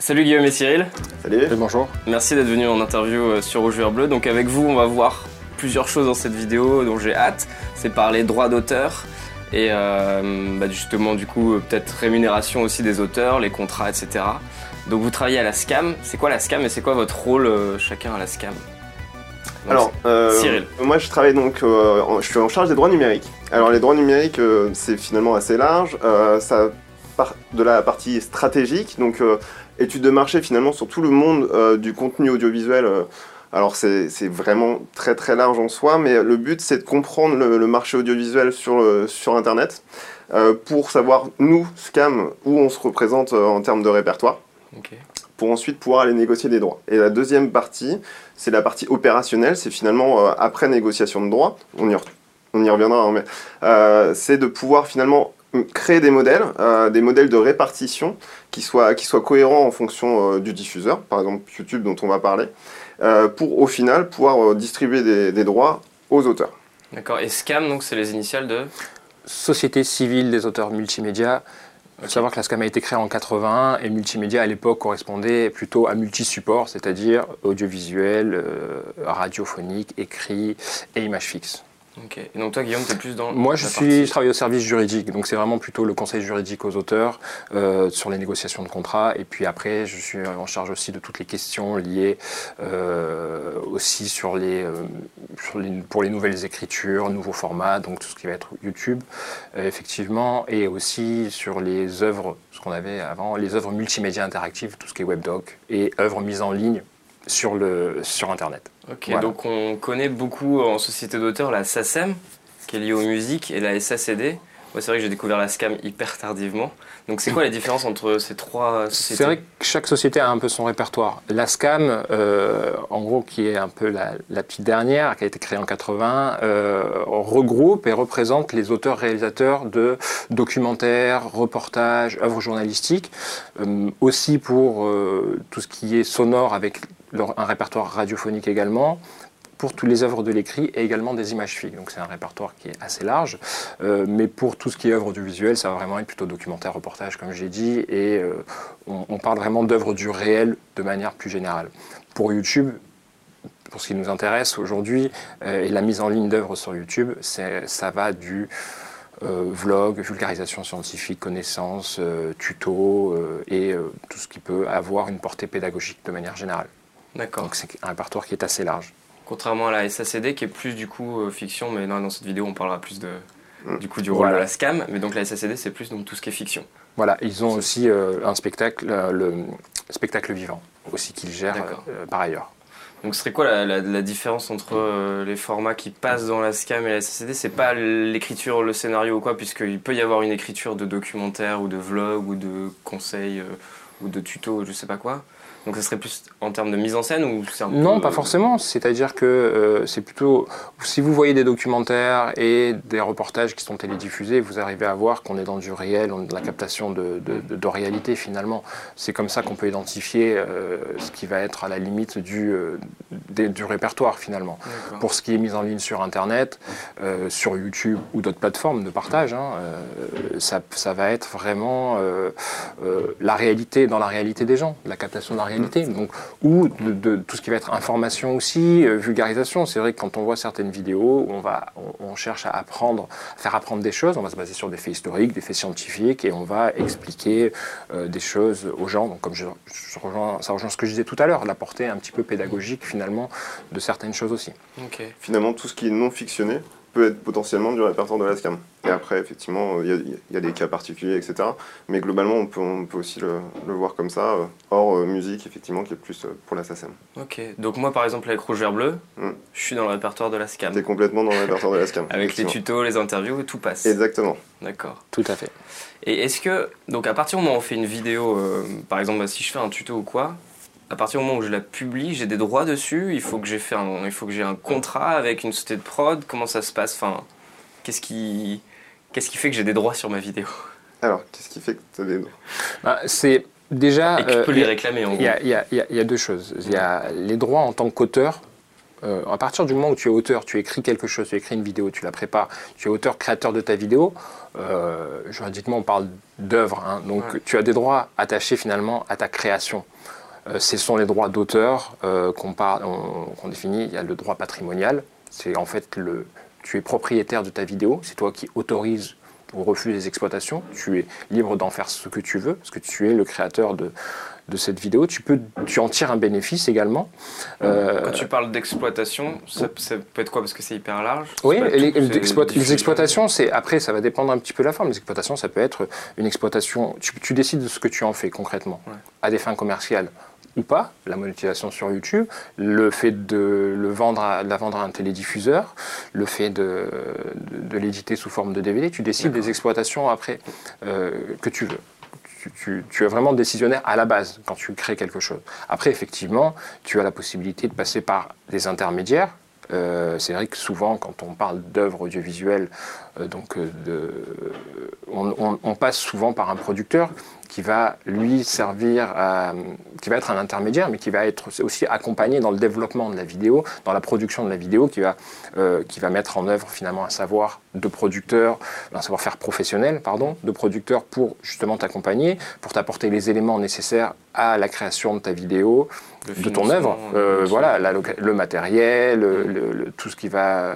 Salut Guillaume et Cyril. Salut. bonjour. Merci d'être venu en interview euh, sur Rouge Vert Bleu. Donc avec vous, on va voir plusieurs choses dans cette vidéo dont j'ai hâte. C'est parler droit d'auteur et euh, bah, justement du coup peut-être rémunération aussi des auteurs, les contrats, etc. Donc vous travaillez à la SCAM. C'est quoi la SCAM et c'est quoi votre rôle euh, chacun à la SCAM Donc, Alors, euh, Cyril. moi je travaille donc, euh, en- je suis en charge des droits numériques. Alors les droits numériques, euh, c'est finalement assez large. Euh, ça part de la partie stratégique, donc euh, étude de marché finalement sur tout le monde euh, du contenu audiovisuel. euh, alors c'est vraiment très très large en soi, mais le but c'est de comprendre le, le marché audiovisuel sur, le- sur Internet euh, pour savoir nous, SCAM, où on se représente euh, en termes de répertoire pour ensuite pouvoir aller négocier des droits. Et la deuxième partie, c'est la partie opérationnelle, c'est finalement euh, après négociation de droits, on y, re- on y reviendra, hein, mais euh, c'est de pouvoir finalement créer des modèles, euh, des modèles de répartition qui soient, qui soient cohérents en fonction euh, du diffuseur, par exemple YouTube dont on va parler, euh, pour au final pouvoir euh, distribuer des, des droits aux auteurs. D'accord. Et SCAM, donc c'est les initiales de. Société civile des auteurs multimédia. Il faut savoir que la SCAM a été créée en 81 et multimédia à l'époque correspondait plutôt à multi-support, c'est-à-dire audiovisuel, euh, radiophonique, écrit et image fixe. Ok. Et donc toi Guillaume, t'es plus dans. Moi, je, suis, je travaille au service juridique, donc c'est vraiment plutôt le conseil juridique aux auteurs euh, sur les négociations de contrats. Et puis après, je suis en charge aussi de toutes les questions liées euh, aussi sur les, euh, sur les- pour les nouvelles écritures, nouveaux formats, donc tout ce qui va être YouTube, effectivement, et aussi sur les œuvres, ce qu'on avait avant, les œuvres multimédia interactives, tout ce qui est webdoc et œuvres mises en ligne sur, le, sur Internet. Ok, Voilà. donc on connaît beaucoup en société d'auteurs la SACEM, qui est liée aux musiques, et la SACD. Moi, c'est vrai que j'ai découvert la SCAM hyper tardivement. Donc, c'est quoi la différence entre ces trois sociétés? C'est vrai que chaque société a un peu son répertoire. La SCAM, euh, en gros, qui est un peu la, la petite dernière, qui a été créée en 80, euh, regroupe et représente les auteurs-réalisateurs de documentaires, reportages, œuvres journalistiques, euh, aussi pour tout ce qui est sonore avec un répertoire radiophonique également pour toutes les œuvres de l'écrit et également des images fixes. Donc c'est un répertoire qui est assez large. Euh, mais pour tout ce qui est œuvre du visuel, ça va vraiment être plutôt documentaire, reportage, comme j'ai dit, et euh, on, parle vraiment d'œuvres du réel de manière plus générale. Pour YouTube, pour ce qui nous intéresse aujourd'hui, euh, et la mise en ligne d'œuvres sur YouTube, ça va du vlog, vulgarisation scientifique, connaissances, euh, tutos, euh, et tout ce qui peut avoir une portée pédagogique de manière générale. D'accord. Donc c'est un répertoire qui est assez large. Contrairement à la SACD, qui est plus du coup euh, fiction, mais non, dans cette vidéo, on parlera plus de, Mm. du coup du rôle Voilà. de la SCAM. Mais donc, la SACD, c'est plus donc, tout ce qui est fiction. Voilà, ils ont aussi euh, un spectacle, euh, le spectacle vivant, aussi qu'ils gèrent euh, par ailleurs. Donc, ce serait quoi la, la- la différence entre les formats qui passent dans la SCAM et la SACD C'est pas l'écriture, le scénario ou quoi, puisqu'il peut y avoir une écriture de documentaire ou de vlog ou de conseils euh, ou de tuto, je sais pas quoi. Donc, ça serait plus en termes de mise en scène ou c'est Non, pas forcément. C'est-à-dire que euh, c'est plutôt. Si vous voyez des documentaires et des reportages qui sont télédiffusés, vous arrivez à voir qu'on est dans du réel, on est dans la captation de, de, de- de réalité finalement. C'est comme ça qu'on peut identifier euh, ce qui va être à la limite du, euh, des- du répertoire finalement. Pour ce qui est mis en ligne sur Internet, sur YouTube ou d'autres plateformes de partage, hein, ça, ça va être vraiment la réalité dans la réalité des gens, la captation de la réalité. Donc, ou de, de tout ce qui va être information aussi, euh, vulgarisation. C'est vrai que quand on voit certaines vidéos où on, va, on, on cherche à apprendre, à faire apprendre des choses, on va se baser sur des faits historiques, des faits scientifiques, et on va expliquer euh, des choses aux gens. Donc, comme je, je rejoins, ça rejoint ce que je disais tout à l'heure, la portée un petit peu pédagogique finalement de certaines choses aussi. Finalement, tout ce qui est non fictionné peut être potentiellement du répertoire de la SCAM. Et après, effectivement, il y, a- il y a des cas particuliers, etc. Mais globalement, on peut, on peut aussi le, le voir comme ça, euh, hors euh, musique, effectivement, qui est plus euh, pour la SACEM. Ok. Donc, moi, par exemple, avec Rouge Vert Bleu, Mm. je suis dans le répertoire de la SCAM. T'es complètement dans le répertoire de la SCAM. Avec les tutos, les interviews, tout passe. Exactement. D'accord. Tout à fait. Et est-ce que, donc à partir du moment où on fait une vidéo, euh, par exemple, bah, si je fais un tuto ou quoi, à partir du moment où je la publie, j'ai des droits dessus, il faut que j'ai fait un, il faut que j'ai un contrat avec une société de prod, comment ça se passe Enfin, qu'est-ce qui, qu'est-ce qui fait que j'ai des droits sur ma vidéo? Alors, qu'est-ce qui fait que tu as des droits? Bah, c'est déjà. Et que je euh, peux les réclamer en gros y, a, il y a- il y a- il y a deux choses. Il y a les droits en tant qu'auteur, euh, à partir du moment où tu es auteur, tu écris quelque chose, tu écris une vidéo, tu la prépares, tu es auteur, créateur de ta vidéo, euh, juridiquement on parle d'œuvre, hein. donc tu as des droits attachés finalement à ta création. Euh, ce sont les droits d'auteur qu'on qu'on définit, il y a le droit patrimonial, c'est en fait le, tu es propriétaire de ta vidéo, c'est toi qui autorise ou refuse les exploitations, tu es libre d'en faire ce que tu veux, parce que tu es le créateur de, de cette vidéo. Tu, peux, tu en tires un bénéfice également. Euh, Quand tu parles d'exploitation, ça, peut être quoi? Parce que c'est hyper large. Oui, les, les, exploitations, c'est après, ça va dépendre un petit peu de la forme. Les exploitations, ça peut être une exploitation. Tu, décides de ce que tu en fais concrètement, à des fins commerciales ou pas, la monétisation sur YouTube, le fait de, le vendre à, la vendre à un télédiffuseur, le fait de, de, l'éditer sous forme de DVD, tu décides des exploitations après euh, que tu veux tu, es vraiment décisionnaire à la base quand tu crées quelque chose. Après, effectivement, tu as la possibilité de passer par des intermédiaires. Euh, c'est vrai que souvent, quand on parle d'œuvres audiovisuelles, euh, donc euh, on, passe souvent par un producteur qui va lui servir, à, qui va être un intermédiaire, mais qui va être aussi accompagné dans le développement de la vidéo, dans la production de la vidéo, qui va, qui va mettre en œuvre finalement un savoir de producteur, un savoir-faire professionnel, pardon, de producteur pour justement t'accompagner, pour t'apporter les éléments nécessaires à la création de ta vidéo, de ton œuvre. Euh, voilà, le matériel, le, tout ce qui va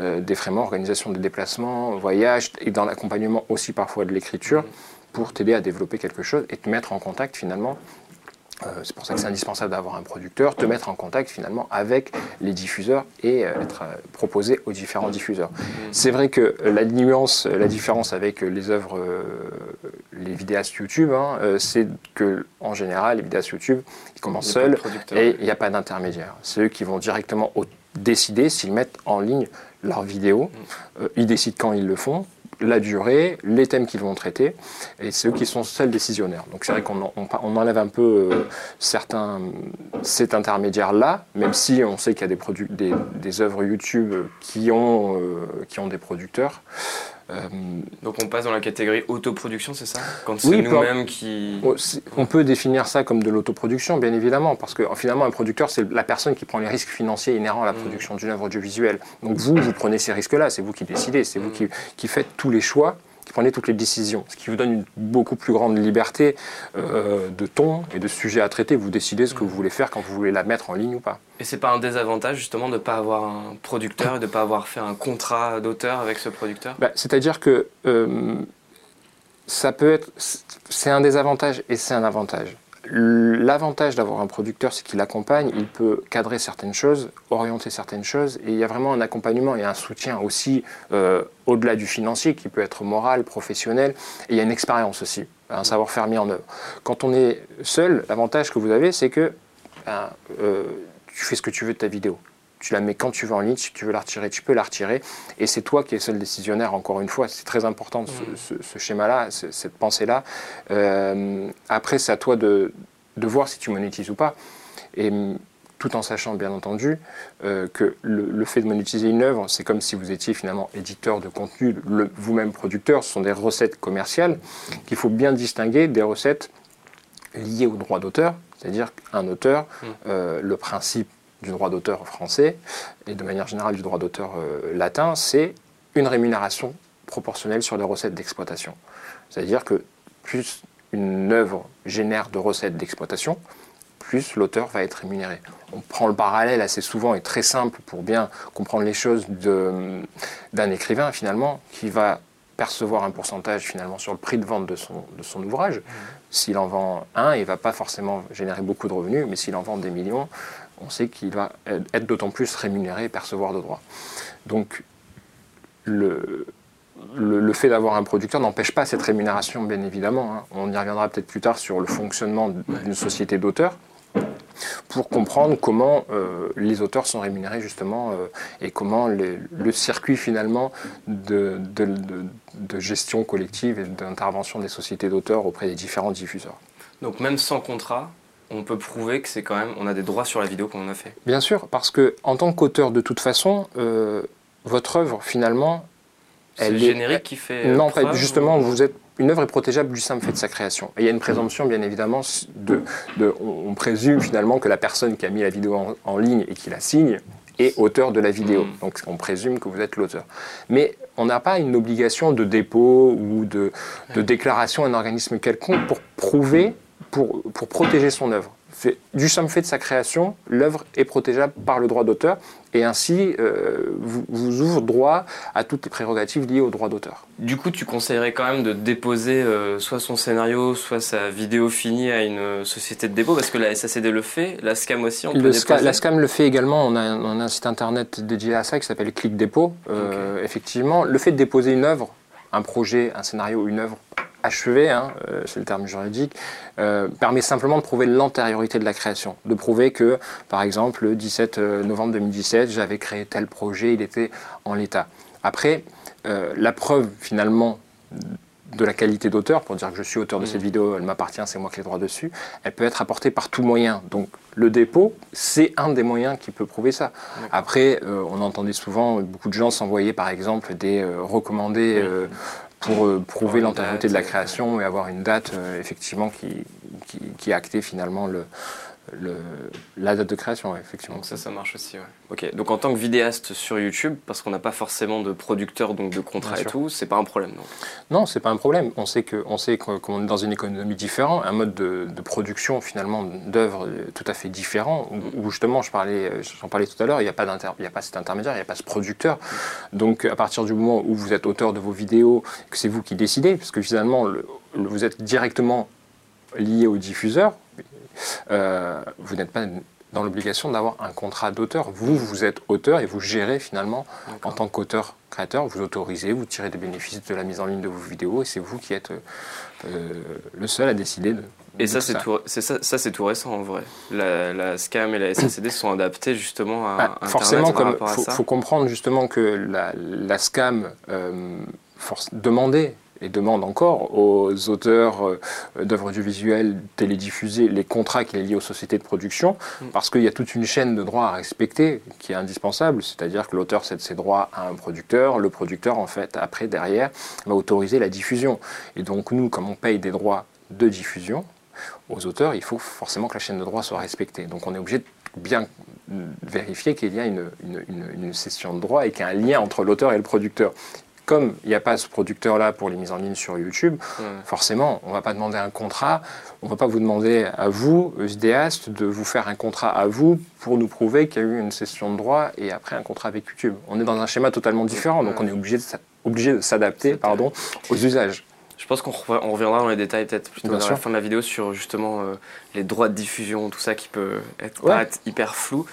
euh, défraiement, organisation des déplacements, voyage, et dans l'accompagnement aussi parfois de l'écriture pour t'aider à développer quelque chose et te mettre en contact finalement euh, c'est pour ça que c'est indispensable d'avoir un producteur, te mettre en contact finalement avec les diffuseurs et euh, être euh, proposé aux différents diffuseurs. C'est vrai que la nuance, la différence avec les œuvres, les vidéastes YouTube, hein, c'est que en général les vidéastes YouTube ils commencent seuls et il n'y a pas d'intermédiaire. C'est eux qui vont directement décider s'ils mettent en ligne leurs vidéos. Mm. ils décident quand ils le font la durée, les thèmes qu'ils vont traiter, et ceux qui sont seuls décisionnaires. Donc c'est vrai qu'on on, enlève un peu euh, certains, cet intermédiaire-là, même si on sait qu'il y a des œuvres YouTube qui ont, euh, qui ont des producteurs. Euh, Donc on passe dans la catégorie autoproduction, c'est ça? Quand c'est nous-mêmes qui... On peut définir ça comme de l'autoproduction, bien évidemment, parce que finalement un producteur, c'est la personne qui prend les risques financiers inhérents à la mm. production d'une œuvre audiovisuelle. Donc vous, vous prenez ces risques-là, c'est vous qui décidez, c'est vous mm. qui, qui faites tous les choix prenez toutes les décisions, ce qui vous donne une beaucoup plus grande liberté euh, de ton et de sujet à traiter. Vous décidez ce que vous voulez faire quand vous voulez la mettre en ligne ou pas. Et c'est pas un désavantage justement de ne pas avoir un producteur et de ne pas avoir fait un contrat d'auteur avec ce producteur? Bah, C'est-à-dire que euh, ça peut être, c'est un désavantage et c'est un avantage. L'avantage d'avoir un producteur, c'est qu'il accompagne, il peut cadrer certaines choses, orienter certaines choses, et il y a vraiment un accompagnement et un soutien aussi euh, au-delà du financier qui peut être moral, professionnel, et il y a une expérience aussi, un savoir-faire mis en œuvre. Quand on est seul, l'avantage que vous avez, c'est que ben, euh, tu fais ce que tu veux de ta vidéo tu la mets quand tu veux en ligne, si tu veux la retirer, tu peux la retirer. Et c'est toi qui es seul décisionnaire, encore une fois. C'est très important ce, schéma-là, cette pensée-là. Euh, après, c'est à toi de, voir si tu monétises ou pas. Et tout en sachant, bien entendu, euh, que le, fait de monétiser une œuvre, c'est comme si vous étiez finalement éditeur de contenu, vous-même producteur. Ce sont des recettes commerciales qu'il faut bien distinguer des recettes liées au droit d'auteur. C'est-à-dire qu'un auteur, euh, le principe du droit d'auteur français et de manière générale du droit d'auteur euh, latin, c'est une rémunération proportionnelle sur les recettes d'exploitation. C'est-à-dire que plus une œuvre génère de recettes d'exploitation, plus l'auteur va être rémunéré. On prend le parallèle assez souvent et très simple pour bien comprendre les choses d'un écrivain finalement qui va percevoir un pourcentage finalement sur le prix de vente de son, de son ouvrage. Mmh. S'il en vend un, il ne va pas forcément générer beaucoup de revenus, mais s'il en vend des millions, on sait qu'il va être d'autant plus rémunéré et percevoir de droits. Donc, le, le, fait d'avoir un producteur n'empêche pas cette rémunération, bien évidemment. Hein. On y reviendra peut-être plus tard sur le fonctionnement d'une société d'auteurs pour comprendre comment euh, les auteurs sont rémunérés justement euh, et comment le circuit finalement de, de gestion collective et d'intervention des sociétés d'auteurs auprès des différents diffuseurs. Donc même sans contrat, on peut prouver que c'est quand même, on a des droits sur la vidéo qu'on a fait. Bien sûr, parce que en tant qu'auteur, de toute façon, euh, votre œuvre finalement, elle est générique qui fait. Non, justement, vous êtes une œuvre est protégeable du simple fait de sa création. Et il y a une présomption, bien évidemment, de, on, présume finalement que la personne qui a mis la vidéo en, ligne et qui la signe et auteur de la vidéo. Mm. Donc on présume que vous êtes l'auteur. Mais on n'a pas une obligation de dépôt ou de, de déclaration à un organisme quelconque pour prouver, pour, pour protéger son œuvre. Fait- du simple fait de sa création, l'œuvre est protégeable par le droit d'auteur et ainsi euh, vous, vous ouvre droit à toutes les prérogatives liées au droit d'auteur. Du coup, tu conseillerais quand même de déposer euh, soit son scénario, soit sa vidéo finie à une euh, société de dépôt, parce que la SACD le fait, la SCAM aussi, on peut Le déposer. la SCAM le fait également. On a, on a un site internet dédié à ça qui s'appelle Click Dépôt. Euh, Effectivement, le fait de déposer une œuvre, un projet, un scénario, une œuvre achevée, hein, euh, c'est le terme juridique, euh, permet simplement de prouver l'antériorité de la création. De prouver que, par exemple, le 17 novembre 2017, j'avais créé tel projet, il était en l'état. Après, euh, la preuve finalement de la qualité d'auteur, pour dire que je suis auteur de cette vidéo, elle m'appartient, c'est moi qui ai le droit dessus, elle peut être apportée par tout moyen. Donc le dépôt, c'est un des moyens qui peut prouver ça. Après, euh, on entendait souvent beaucoup de gens s'envoyer par exemple des euh, recommandés euh, pour euh, prouver l'antériorité de la création et avoir une date euh, effectivement qui, qui, qui actait finalement le, le- la date de création, ouais, effectivement. Donc ça, ça marche aussi, ouais. Ok, donc en tant que vidéaste sur YouTube, parce qu'on n'a pas forcément de producteur, donc de contrat Bien et sûr. tout, c'est pas un problème, non? Non, c'est pas un problème. On sait qu'on est dans une économie différente, un mode de, de production finalement d'œuvres tout à fait différent. Où, où justement, je parlais, j'en parlais tout à l'heure, il n'y a pas d'inter, il y a pas cet intermédiaire, il n'y a pas ce producteur. Donc, à partir du moment où vous êtes auteur de vos vidéos, que c'est vous qui décidez, parce que finalement, le- le- vous êtes directement lié au diffuseur, euh, vous n'êtes pas dans l'obligation d'avoir un contrat d'auteur. Vous, vous êtes auteur et vous gérez finalement en tant qu'auteur créateur, vous autorisez, vous tirez des bénéfices de la mise en ligne de vos vidéos et c'est vous qui êtes euh, le seul à décider de. Et de ça, tout c'est tout, c'est ça, ça, c'est tout récent en vrai. La, la SCAM et la SACD sont adaptés justement à Bah, Internet forcément, comme à faut, comprendre justement que la, la SCAM euh, demandait et demande encore aux auteurs euh, d'œuvres audiovisuelles télédiffusées les contrats qui est liés aux sociétés de production, Mm. parce qu'il y a toute une chaîne de droits à respecter qui est indispensable, c'est-à-dire que l'auteur cède ses droits à un producteur, le producteur en fait après derrière va autoriser la diffusion. Et donc nous, comme on paye des droits de diffusion aux auteurs, il faut forcément que la chaîne de droits soit respectée. Donc on est obligé de bien vérifier qu'il y a une, une, une- une cession de droits et qu'il y a un lien entre l'auteur et le producteur. Comme il n'y a pas ce producteur-là pour les mises en ligne sur YouTube, Ouais. forcément, on ne va pas demander un contrat, on ne va pas vous demander à vous, vidéaste, de vous faire un contrat à vous pour nous prouver qu'il y a eu une cession de droits et après un contrat avec YouTube. On est dans un schéma totalement différent, donc on est obligé de obligé de s'adapter pardon, aux usages. Je pense qu'on re- on reviendra dans les détails peut-être plutôt vers la fin de la vidéo sur justement euh, les droits de diffusion, tout ça qui peut être, Ouais. hyper flou.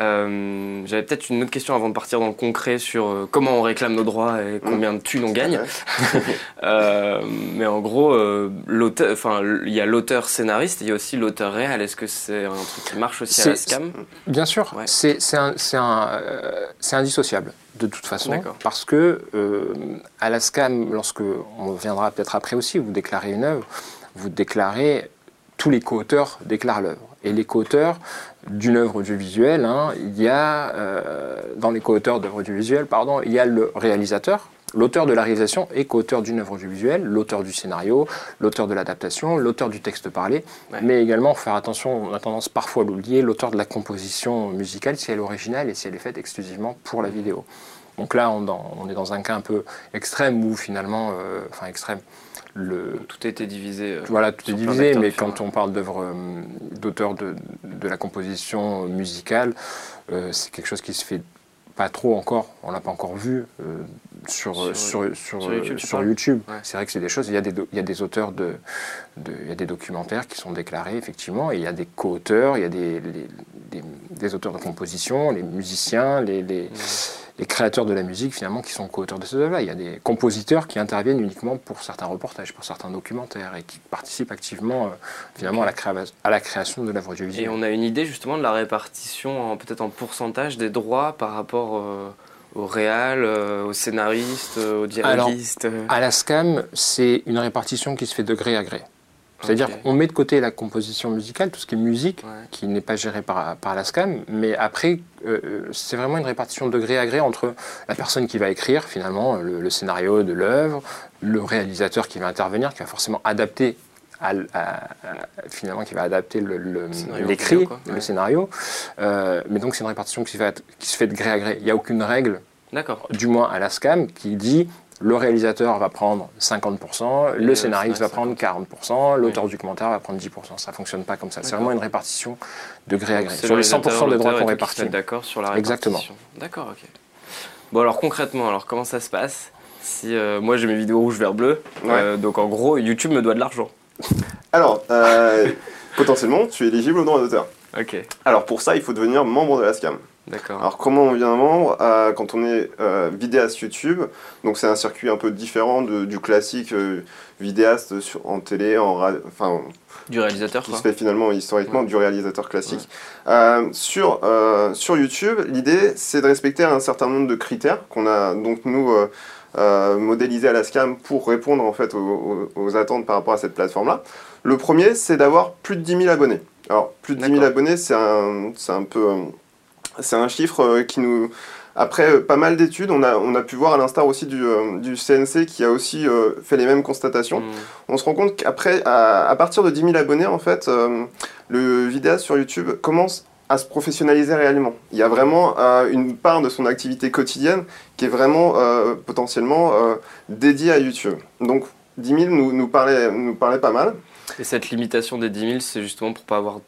Euh, J'avais peut-être une autre question avant de partir dans le concret sur euh, comment on réclame nos droits et combien de thunes on gagne. Mais en gros, il y a l'auteur scénariste, il y a aussi l'auteur réel. Est-ce que c'est un truc qui marche aussi à la SCAM? Bien sûr, Ouais. c'est indissociable de toute façon, parce que euh, à la SCAM, lorsque on viendra peut-être après aussi, vous déclarez une œuvre, vous déclarez tous les co-auteurs déclarent l'œuvre. Et les co-auteurs d'une œuvre audiovisuelle, hein, il y a euh, dans les co-auteurs d'œuvres audiovisuelles, pardon, il y a le réalisateur. L'auteur de la réalisation est co-auteur d'une œuvre audiovisuelle, l'auteur du scénario, l'auteur de l'adaptation, l'auteur du texte parlé, Ouais. mais également, faire attention, on a tendance parfois à l'oublier, l'auteur de la composition musicale, si elle est originale et si elle est faite exclusivement pour la vidéo. Donc là, on, est dans un cas un peu extrême où finalement, euh, enfin extrême, le, Tout a été divisé. euh, voilà, tout est divisé, mais quand on parle d'œuvres euh, d'auteurs de, de la composition musicale, euh, c'est quelque chose qui se fait pas trop encore, on l'a pas encore vu euh, sur, Sur- sur, sur, sur YouTube, tu sur parles YouTube. Ouais. C'est vrai que c'est des choses, il y a des, il y a des auteurs de, de- il y a des documentaires qui sont déclarés effectivement, et il y a des co-auteurs, il y a des, les- des, des auteurs de composition, les musiciens, les, les, les créateurs de la musique finalement qui sont co-auteurs de ces œuvres-là. Il y a des compositeurs qui interviennent uniquement pour certains reportages, pour certains documentaires et qui participent activement euh, finalement à, la créa- à la création de l'œuvre Et audiovisuelle. on a une idée justement de la répartition, peut-être en pourcentage des droits par rapport euh, au réal, euh, aux scénaristes, euh, aux dialoguistes. euh. À la SCAM, c'est une répartition qui se fait de gré à gré. C'est-à-dire qu'on met de côté la composition musicale, tout ce qui est musique, Ouais. qui n'est pas géré par, par la SCAM, mais après, euh, euh, c'est vraiment une répartition de gré à gré entre la personne qui va écrire finalement le, le scénario de l'œuvre, le réalisateur qui va intervenir, qui va forcément adapter finalement qui va adapter l'écrit, le Ouais. scénario. Euh, mais donc c'est une répartition qui, va- qui se fait de gré à gré. Il n'y a aucune règle, du moins à la SCAM, qui dit le réalisateur va prendre 50%, Et le le scénariste va prendre 40%, l'auteur du commentaire va prendre 10%. Ça ne fonctionne pas comme ça. C'est vraiment une répartition de gré à gré. C'est Sur le les 100% des droits qu'on répartit. d'accord sur la répartition. Exactement. D'accord, ok. Bon alors concrètement, alors comment ça se passe Si euh, moi j'ai mes vidéos rouge, vert, bleu, euh, donc en gros YouTube me doit de l'argent. Alors, euh, potentiellement, tu es éligible au droit d'auteur. Ok, Alors pour ça, il faut devenir membre de la SCAM. D'accord. Alors comment on devient membre Euh, Quand on est euh, vidéaste YouTube, donc c'est un circuit un peu différent de- du classique euh, vidéaste sur- en télé, en enfin Du réalisateur qui quoi. se fait finalement historiquement du réalisateur classique. Sur, sur YouTube, l'idée c'est de respecter un certain nombre de critères qu'on a donc nous modélisés à la SCAM pour répondre en fait aux, attentes par rapport à cette plateforme-là. Le premier c'est d'avoir plus de 10 000 abonnés. Alors plus de 10 000 D'accord. abonnés c'est un, c'est un peu... euh, c'est un chiffre euh, qui nous... Après euh, pas mal d'études, on a, on a pu voir à l'instar aussi du, euh, du CNC qui a aussi euh, fait les mêmes constatations Hmm. on se rend compte qu'après, à, à partir de 10 000 abonnés, en fait, euh, le vidéaste sur YouTube commence à se professionnaliser réellement. Il y a vraiment euh, une part de son activité quotidienne qui est vraiment euh, potentiellement euh, dédiée à YouTube. Donc 10 000 nous, nous, parlait, nous parlait pas mal. Et cette limitation des 10 000, c'est justement pour pas avoir euh,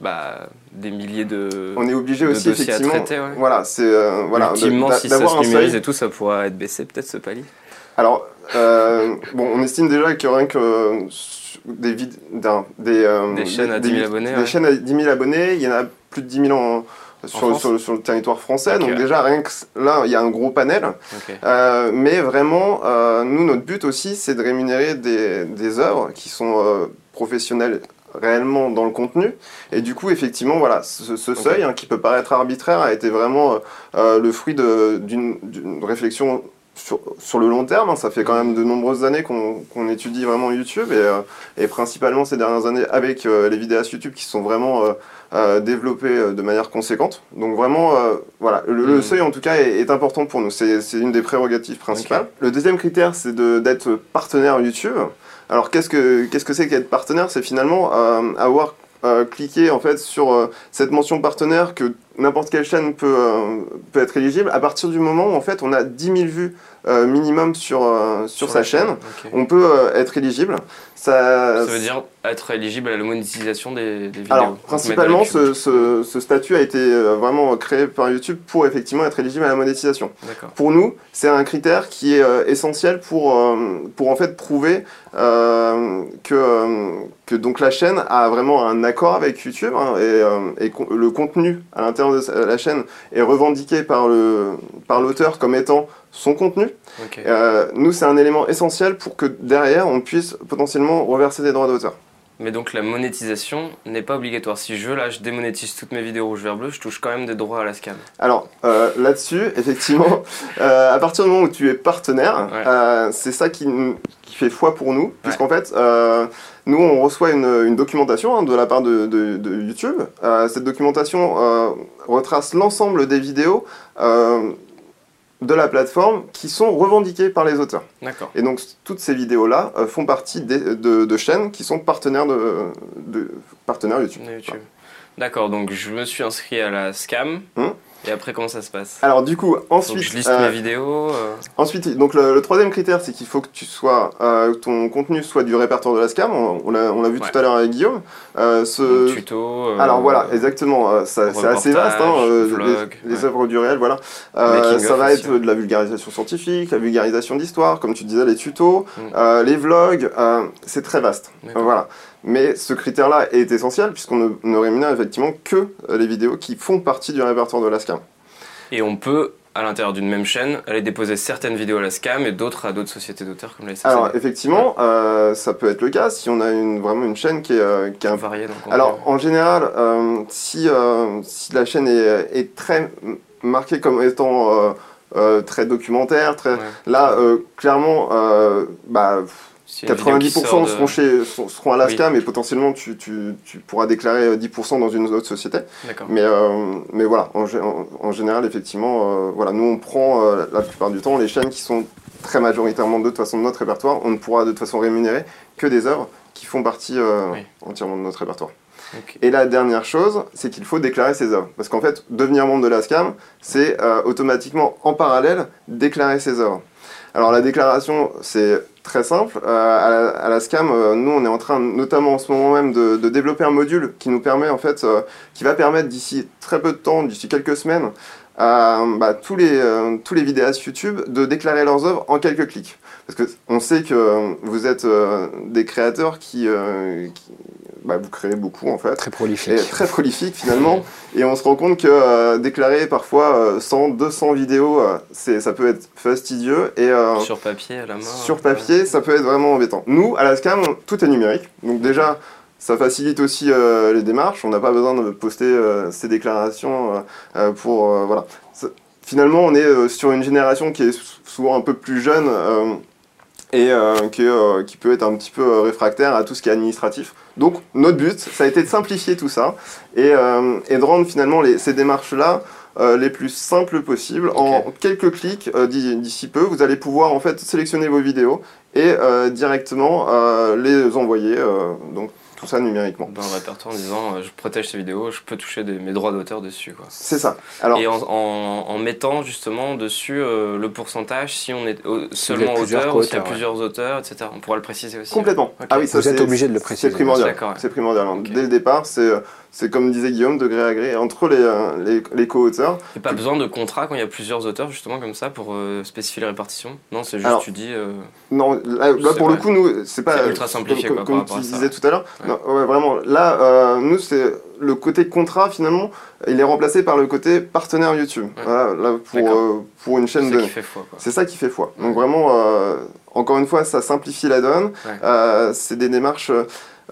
bah, des milliers de, On est obligé de aussi effectivement, traiter. Ouais. voilà, c'est euh, voilà, Ultimement, si ça se numérise et tout, ça pourra être baissé peut-être ce palier. Alors, euh, bon, on estime déjà que rien que euh, des, vid- des, euh, Des chaînes à 10 000 vid- abonnés, Des ouais. chaînes à 10 000 abonnés, il y en a plus de 10 000 en, sur, sur, sur le territoire français. Donc déjà, rien que là, il y a un gros panel. Euh, mais vraiment, euh, nous, notre but aussi, c'est de rémunérer des, des œuvres qui sont euh, professionnelles réellement dans le contenu. Et du coup, effectivement, voilà, ce, seuil, hein, qui peut paraître arbitraire, a été vraiment euh, euh, le fruit d'une réflexion sur, sur le long terme. hein. Ça fait quand même de nombreuses années qu'on étudie vraiment YouTube, et, euh, et principalement ces dernières années avec euh, les vidéastes YouTube qui sont vraiment euh, développées de manière conséquente. Donc vraiment, voilà, le, le Mhm. seuil en tout cas est, est important pour nous. C'est une des prérogatives principales. Le deuxième critère, c'est de- d'être partenaire YouTube. Alors qu'est-ce que qu'est-ce que c'est qu'être partenaire? C'est finalement avoir cliqué en fait sur cette mention partenaire que n'importe quelle chaîne peut, euh, peut être éligible à partir du moment où en fait on a 10 000 vues euh, minimum sur, euh, sur, sa la chaîne. On peut euh, être éligible. Ça, Ça veut dire être éligible à la monétisation des, des vidéos. alors, principalement, ce, ce- ce statut a été vraiment créé par YouTube pour effectivement être éligible à la monétisation. Pour nous, c'est un critère qui est essentiel pour, pour en fait prouver euh, que, que donc la chaîne a vraiment un accord avec YouTube hein, et, et con- le contenu à l'intérieur de la chaîne est revendiqué par le par l'auteur comme étant son contenu. Euh, nous, c'est un élément essentiel pour que derrière on puisse potentiellement reverser des droits d'auteur. Mais donc la monétisation n'est pas obligatoire. Si je veux, là, je démonétise toutes mes vidéos rouge, vert, bleu, je touche quand même des droits à la scam. Alors euh, là-dessus, effectivement, euh, à partir du moment où tu es partenaire, Ouais. euh, c'est ça qui fait foi pour nous, puisqu'en fait, euh, nous on reçoit une, une documentation hein, de la part de, de- de YouTube. Euh, cette documentation euh, retrace l'ensemble des vidéos de la plateforme qui sont revendiquées par les auteurs. D'accord. Et donc toutes ces vidéos-là font partie des- de, de chaînes qui sont partenaires de, partenaires YouTube. D'accord, donc je me suis inscrit à la scam. Hum. Et après, comment ça se passe Alors du coup, ensuite, que je liste euh, mes vidéos. euh, Ensuite, donc le, le troisième critère, c'est qu'il faut que tu sois, euh, ton contenu soit du répertoire de la SCAM. On, on l'a on l'a vu Ouais. tout à l'heure avec Guillaume. Euh, ce- tuto. euh, alors voilà, exactement. euh, ça- c'est assez vaste. hein, euh, vlog, les, les ouais. œuvres du réel, voilà. Euh, ça va être de la vulgarisation scientifique, la vulgarisation d'histoire, comme tu disais, les tutos, Mm. euh, les vlogs. euh, c'est très vaste. Euh, voilà. Mais ce critère-là est essentiel puisqu'on ne, ne rémunère effectivement que euh, les vidéos qui font partie du répertoire de la SCAM. Et on peut, à l'intérieur d'une même chaîne, aller déposer certaines vidéos à la scam et d'autres à d'autres sociétés d'auteurs comme la SCCD. Alors effectivement, euh, ça peut être le cas si on a une, vraiment une chaîne qui est, euh, qui est un varié dans le contenu. Alors, en général, euh, si, si la chaîne est, est très marquée comme étant très documentaire, très... Ouais. là, clairement, bah, S'il y a une vidéo qui 90% sort de- seront, chez, seront- seront à la Oui. Et potentiellement tu, tu, tu pourras déclarer euh, 10% dans une autre société. Mais, euh, mais voilà, en, en- en général, effectivement, euh, voilà, nous on prend euh, la plupart du temps les chaînes qui sont très majoritairement de toute façon de notre répertoire, on ne pourra de toute façon rémunérer que des œuvres qui font partie euh, Oui. entièrement de notre répertoire. Et la dernière chose, c'est qu'il faut déclarer ses œuvres. Parce qu'en fait, devenir membre de la SCAM, c'est euh, automatiquement, en parallèle, déclarer ses œuvres. Alors la déclaration, c'est très simple. Euh, à, la, SCAM, euh, nous, on est en train, notamment en ce moment même, de, développer un module qui nous permet, en fait, euh, qui va permettre d'ici très peu de temps, d'ici quelques semaines, à bah, tous, les, tous les vidéastes YouTube de déclarer leurs œuvres en quelques clics. Parce que on sait que vous êtes des créateurs qui- bah, vous créez beaucoup en fait Très prolifique. et très prolifique finalement. Et on se rend compte que euh, déclarer parfois euh, 100, 200 vidéos, euh, c'est, ça peut être fastidieux. Et euh, Sur papier, à la main. sur papier, ça peut être vraiment embêtant. Nous, à la SCAM, on- tout est numérique. Donc déjà, ça facilite aussi euh, les démarches. On n'a pas besoin de poster euh, ces déclarations euh, euh, pour... euh, voilà. Finalement, on est euh, sur une génération qui est sou- souvent un peu plus jeune euh, et euh, qui, euh, qui peut être un petit peu euh, réfractaire à tout ce qui est administratif. Donc notre but, ça a été de simplifier tout ça et, euh, et de rendre finalement les- ces démarches-là les plus simples possibles. En quelques clics d'i- d'ici peu, vous allez pouvoir en fait sélectionner vos vidéos et directement les envoyer. donc tout ça numériquement. Dans le répertoire en disant euh, je protège ces vidéos, je peux toucher des- mes droits d'auteur dessus. Quoi. C'est ça. Alors Et en, en- en mettant justement dessus euh, le pourcentage si on est euh, seulement auteur ou s'il y a ouais. plusieurs auteurs, etc. On pourra le préciser aussi. complètement. Ah oui, ça Vous êtes c'est- obligé de le préciser. C'est primordial. D'accord, ouais. C'est primordial. hein. Ok. Dès le départ, c'est c'est comme disait Guillaume, de gré à gré entre les, euh, les, les co-auteurs. Et pas besoin de contrat quand il y a plusieurs auteurs justement comme ça pour euh, spécifier les répartitions? Non, c'est juste Alors, tu dis. euh, Non, là, là, C'est pour le coup, nous, c'est pas C'est ultra simplifié, comme, quoi, comme par tu ça. disais tout à l'heure. Ouais. Non, ouais, vraiment. Là, euh, nous, c'est le côté contrat finalement, il est remplacé par le côté partenaire YouTube. Ouais. Voilà, là pour pour une c'est chaîne ça de. qui fait foi. C'est ça qui fait foi. Donc vraiment, encore une fois, ça simplifie la donne. Ouais. C'est des démarches.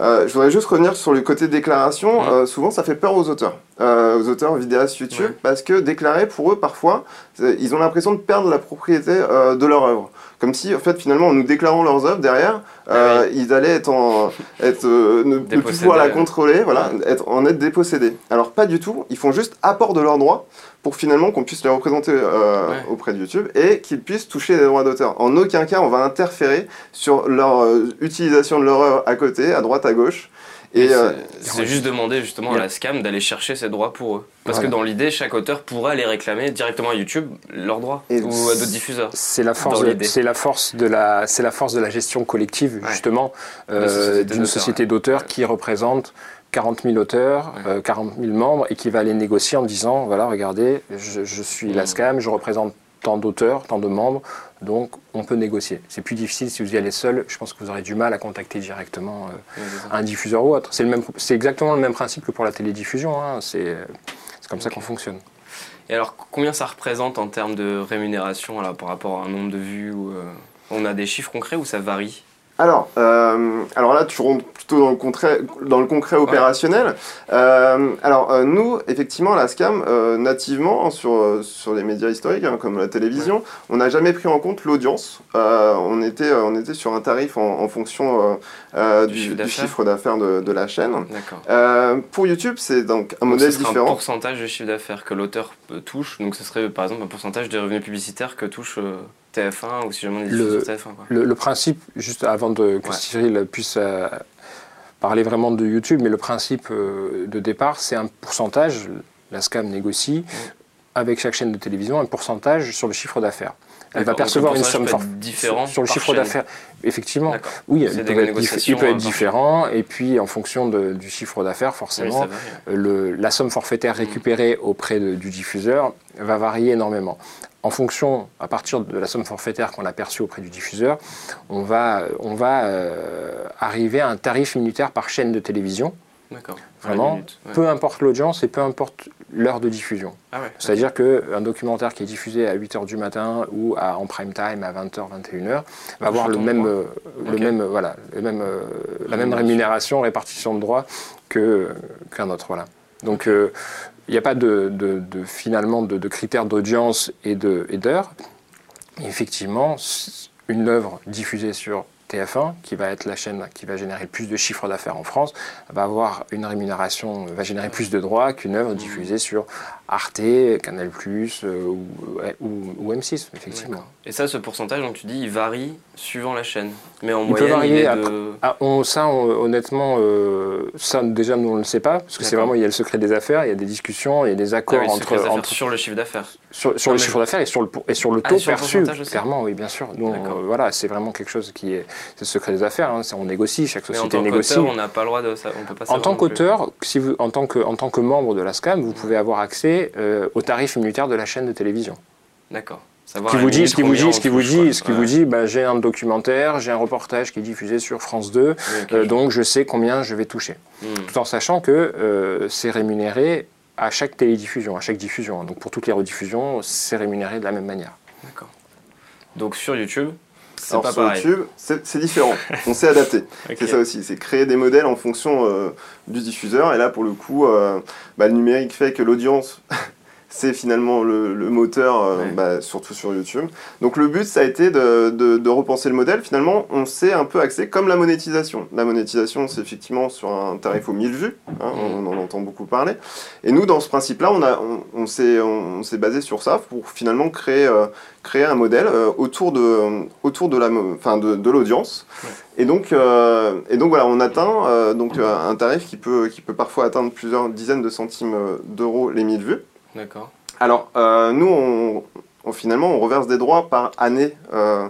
Euh, je voudrais juste revenir sur le côté déclaration. Ouais. Euh, souvent, ça fait peur aux auteurs, euh, aux auteurs vidéastes YouTube, Ouais. parce que déclarer pour eux, parfois, ils ont l'impression de perdre la propriété euh, de leur œuvre. Comme si, en fait, finalement, en nous déclarant leurs œuvres derrière, euh, ils allaient être en, être, euh, ne, ne plus pouvoir la contrôler, voilà, être, en être dépossédés. Alors pas du tout. Ils font juste apport de leurs droits pour finalement qu'on puisse les représenter euh, Ouais. auprès de YouTube et qu'ils puissent toucher les droits d'auteur. En aucun cas, on va interférer sur leur euh, utilisation de leur œuvre à côté, à droite, à gauche. Et Et euh, c'est juste demander justement à la SCAM d'aller chercher ses droits pour eux. Parce Voilà. que dans l'idée, chaque auteur pourra aller réclamer directement à YouTube leurs droits Et ou à d'autres diffuseurs. C'est la force, de, c'est la force de la, c'est la force de la gestion collective Ouais. justement euh, d'une société d'auteurs Ouais. qui représente 40 000 auteurs, Ouais. euh, 40 000 membres et qui va aller négocier en disant voilà regardez je, je suis Mm. la SCAM, je représente tant d'auteurs, tant de membres, donc on peut négocier. C'est plus difficile si vous y allez seul. Je pense que vous aurez du mal à contacter directement euh, un diffuseur ou autre. C'est le même, c'est exactement le même principe que pour la télédiffusion. hein. C'est, c'est comme ça qu'on fonctionne. Et alors, combien ça représente en termes de rémunération par rapport à un nombre de vues ou, euh, On a des chiffres concrets ou ça varie? Alors, euh, alors là, tu rentres plutôt dans le concret, dans le concret opérationnel. Euh, alors, euh, nous, effectivement, la SCAM, nativement, hein, sur, sur les médias historiques, hein, comme la télévision, on n'a jamais pris en compte l'audience. On, était, on était sur un tarif en, en fonction Du du, chiffre d'affaires. de, de la chaîne. D'accord. Pour YouTube, c'est donc un Donc, modèle ce serait un différent. pourcentage de chiffre d'affaires que l'auteur touche. Donc, ce serait par exemple un pourcentage des revenus publicitaires que touche TF1 ou si jamais on est Le- sur TF1. Quoi. Le, le principe, juste avant de, que Ouais. Cyril puisse euh, parler vraiment de YouTube, mais le principe euh, de départ, c'est un pourcentage. La SCAM négocie avec chaque chaîne de télévision un pourcentage sur le chiffre d'affaires. Elle va percevoir une somme forte différent sur, sur le chiffre d'affaires. Effectivement, oui, il peut, être, dif- négociations, il peut être par différent, et puis en fonction de- du chiffre d'affaires, forcément, le- la somme forfaitaire récupérée auprès de- du diffuseur va varier énormément. En fonction, à partir de la somme forfaitaire qu'on a perçue auprès du diffuseur, on va, on va euh, arriver à un tarif unitaire par chaîne de télévision, D'accord. Vraiment, ouais. peu importe l'audience et peu importe l'heure de diffusion. Ah ouais. C'est-à-dire qu'un documentaire qui est diffusé à 8h du matin ou à, en prime time à 20h, 21h va avoir le même, droits. euh, le même, euh, voilà, le même, euh, la même Rémunération. répartition de droits que, qu'un autre. Voilà. Donc euh, il n'y a pas de, de- de- finalement de, de critères d'audience et. Et Effectivement, une œuvre diffusée sur TF1, qui va être la chaîne qui va générer le plus de chiffres d'affaires en France, va avoir une rémunération, va générer plus de droits qu'une œuvre diffusée sur Arte, Canal+, euh, ou, ou, M6, effectivement. Et ça, ce pourcentage, donc tu dis, il varie suivant la chaîne. Mais en il moyenne, peut varier. il est après- de... Ah, on- ça, on- honnêtement, euh, ça déjà nous on ne le sait pas parce que c'est vraiment il y a le secret des affaires, il y a des discussions, il y a des Ah accords oui, secret entre, des entre- sur le chiffre d'affaires. sur, sur Non, le mais- chiffre d'affaires et sur le et sur le Ah, taux sur le perçu. Clairement, oui, bien sûr. On- D'accord. voilà, c'est vraiment quelque chose qui est c'est le secret des affaires. hein, on négocie, chaque Mais en société tant négocie. qu'auteur, on n'a pas le droit de ça. On peut pas En tant qu'auteur, si vous, en, tant que, en tant que membre de la SCAM, vous pouvez avoir accès euh, au tarif unitaire de la chaîne de télévision. D'accord. Qui vous dit, ce qui vous dit, ce qui vous dit, ce qui vous dit, bah, j'ai un documentaire, j'ai un reportage qui est diffusé sur France 2, Oui, ok, euh, donc je sais combien je vais toucher. Hmm. Tout en sachant que euh, c'est rémunéré à chaque télédiffusion, à chaque diffusion. Donc pour toutes les rediffusions, c'est rémunéré de la même manière. D'accord. Donc sur YouTube, c'est pas pareil. C'est différent. On s'est adapté. C'est ça aussi, c'est créer des modèles en fonction euh, du diffuseur. Et là, pour le coup, euh, bah, le numérique fait que l'audience, c'est finalement le, le moteur, euh, Ouais. bah, surtout sur YouTube. Donc le but, ça a été de, de- de repenser le modèle. Finalement, on s'est un peu axé comme la monétisation. La monétisation, c'est effectivement sur un tarif aux 1000 vues. hein, on en entend beaucoup parler. Et nous, dans ce principe-là, on, a- on, on s'est basé sur ça pour finalement créer, euh, créer un modèle euh, autour de, autour de la mo- enfin, de, de l'audience. Ouais. Et donc, euh, et donc voilà, on atteint euh, donc, euh, un tarif qui peut, qui peut parfois atteindre plusieurs dizaines de centimes d'euros les 1000 vues. D'accord. Alors, euh, nous, on, on- finalement, on reverse des droits par année, euh,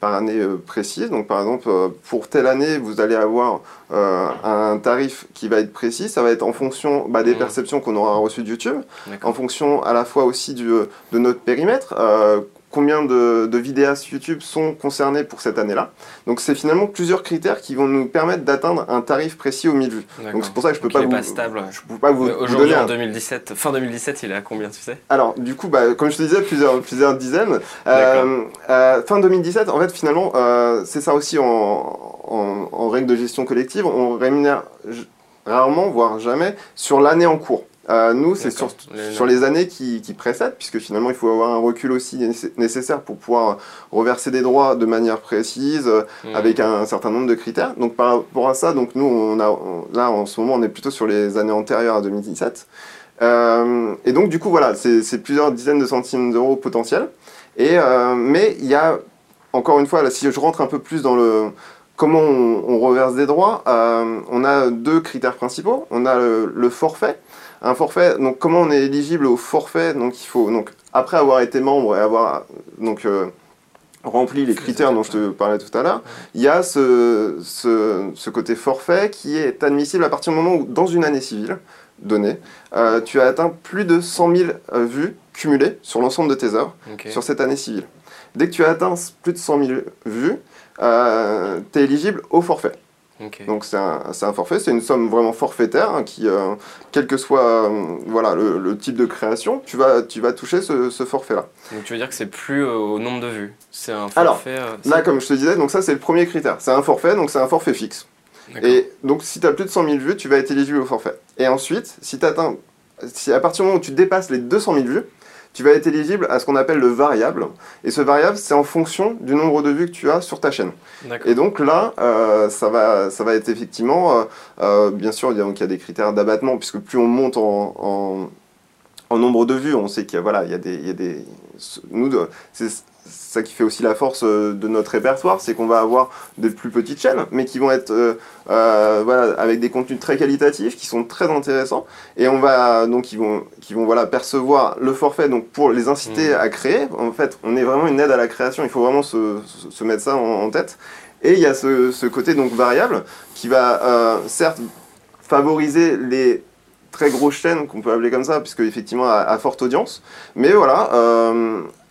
par année euh, précise. Donc, par exemple, pour telle année, vous allez avoir euh, un tarif qui va être précis. Ça va être en fonction bah, des Mhm. perceptions qu'on aura reçues de YouTube, en fonction à la fois aussi du, de notre périmètre. euh, Combien de, de vidéastes YouTube sont concernés pour cette année-là Donc c'est finalement plusieurs critères qui vont nous permettre d'atteindre un tarif précis aux 1000 vues. Donc c'est pour ça que je peux Donc, pas vous, pas stable, je peux pas vous, Aujourd'hui, donner en un- 2017, fin 2017, il est à combien, tu sais? Alors, du coup, bah, comme je te disais, plusieurs, plusieurs dizaines. Euh, euh, fin 2017, en fait, finalement, euh, c'est ça aussi en, en- en règle de gestion collective, on rémunère rarement, voire jamais, sur l'année en cours. Euh, nous, c'est sur, sur les années qui, qui précèdent, puisque finalement, il faut avoir un recul aussi nécess- nécessaire pour pouvoir reverser des droits de manière précise, euh, Hmm. avec un, certain nombre de critères. Donc par rapport à ça, donc nous, on a, on- là en ce moment, on est plutôt sur les années antérieures à 2017. Euh, et donc du coup, voilà, c'est plusieurs dizaines de centimes d'euros potentiels. Et, euh, mais il y a, encore une fois, là, si je rentre un peu plus dans le comment on, on reverse des droits, euh, on a deux critères principaux. On a le, le forfait. Un forfait, donc comment on est éligible au forfait? Donc il faut, donc après avoir été membre et avoir donc euh, rempli les critères dont je te parlais tout à l'heure, il y a ce, ce, ce côté forfait qui est admissible à partir du moment où, dans une année civile donnée, euh, tu as atteint plus de 100 000 euh, vues cumulées sur l'ensemble de tes œuvres sur cette année civile. Dès que tu as atteint plus de 100 000 vues, tu es éligible au forfait. Donc c'est un, un forfait, c'est une somme vraiment forfaitaire hein, qui, euh, quel que soit euh, voilà, le, le type de création, tu vas, tu vas toucher ce, ce forfait-là. Donc tu veux dire que c'est plus euh, au nombre de vues C'est un Alors, forfait euh, Là, comme je te disais, donc ça c'est le premier critère. C'est un forfait, donc c'est un forfait fixe. Et donc, si tu as plus de 100 000 vues, tu vas être éligible au forfait. Et ensuite, si, atteins, si à partir du moment où tu dépasses les 200 000 vues, tu vas être éligible à ce qu'on appelle le variable. Et ce variable, c'est en fonction du nombre de vues que tu as sur ta chaîne. Et donc là, euh, ça, va, ça va être effectivement, euh, euh, bien sûr, il y, a, donc, il y a des critères d'abattement, puisque plus on monte en, en, en nombre de vues, on sait qu'il y a, voilà, il y a des... il y a des nous, c'est ça qui fait aussi la force euh, de notre répertoire, c'est qu'on va avoir des plus petites chaînes, mais qui vont être euh, euh, voilà, avec des contenus très qualitatifs, qui sont très intéressants, et on va donc ils vont, qui vont voilà, percevoir le forfait donc pour les inciter Mhm. à créer. En fait, on est vraiment une aide à la création, il faut vraiment se, se- se mettre ça en, en tête. Et il y a ce, ce côté donc variable qui va euh, certes favoriser les très grosses chaînes qu'on peut appeler comme ça, puisque effectivement à, à forte audience, mais voilà.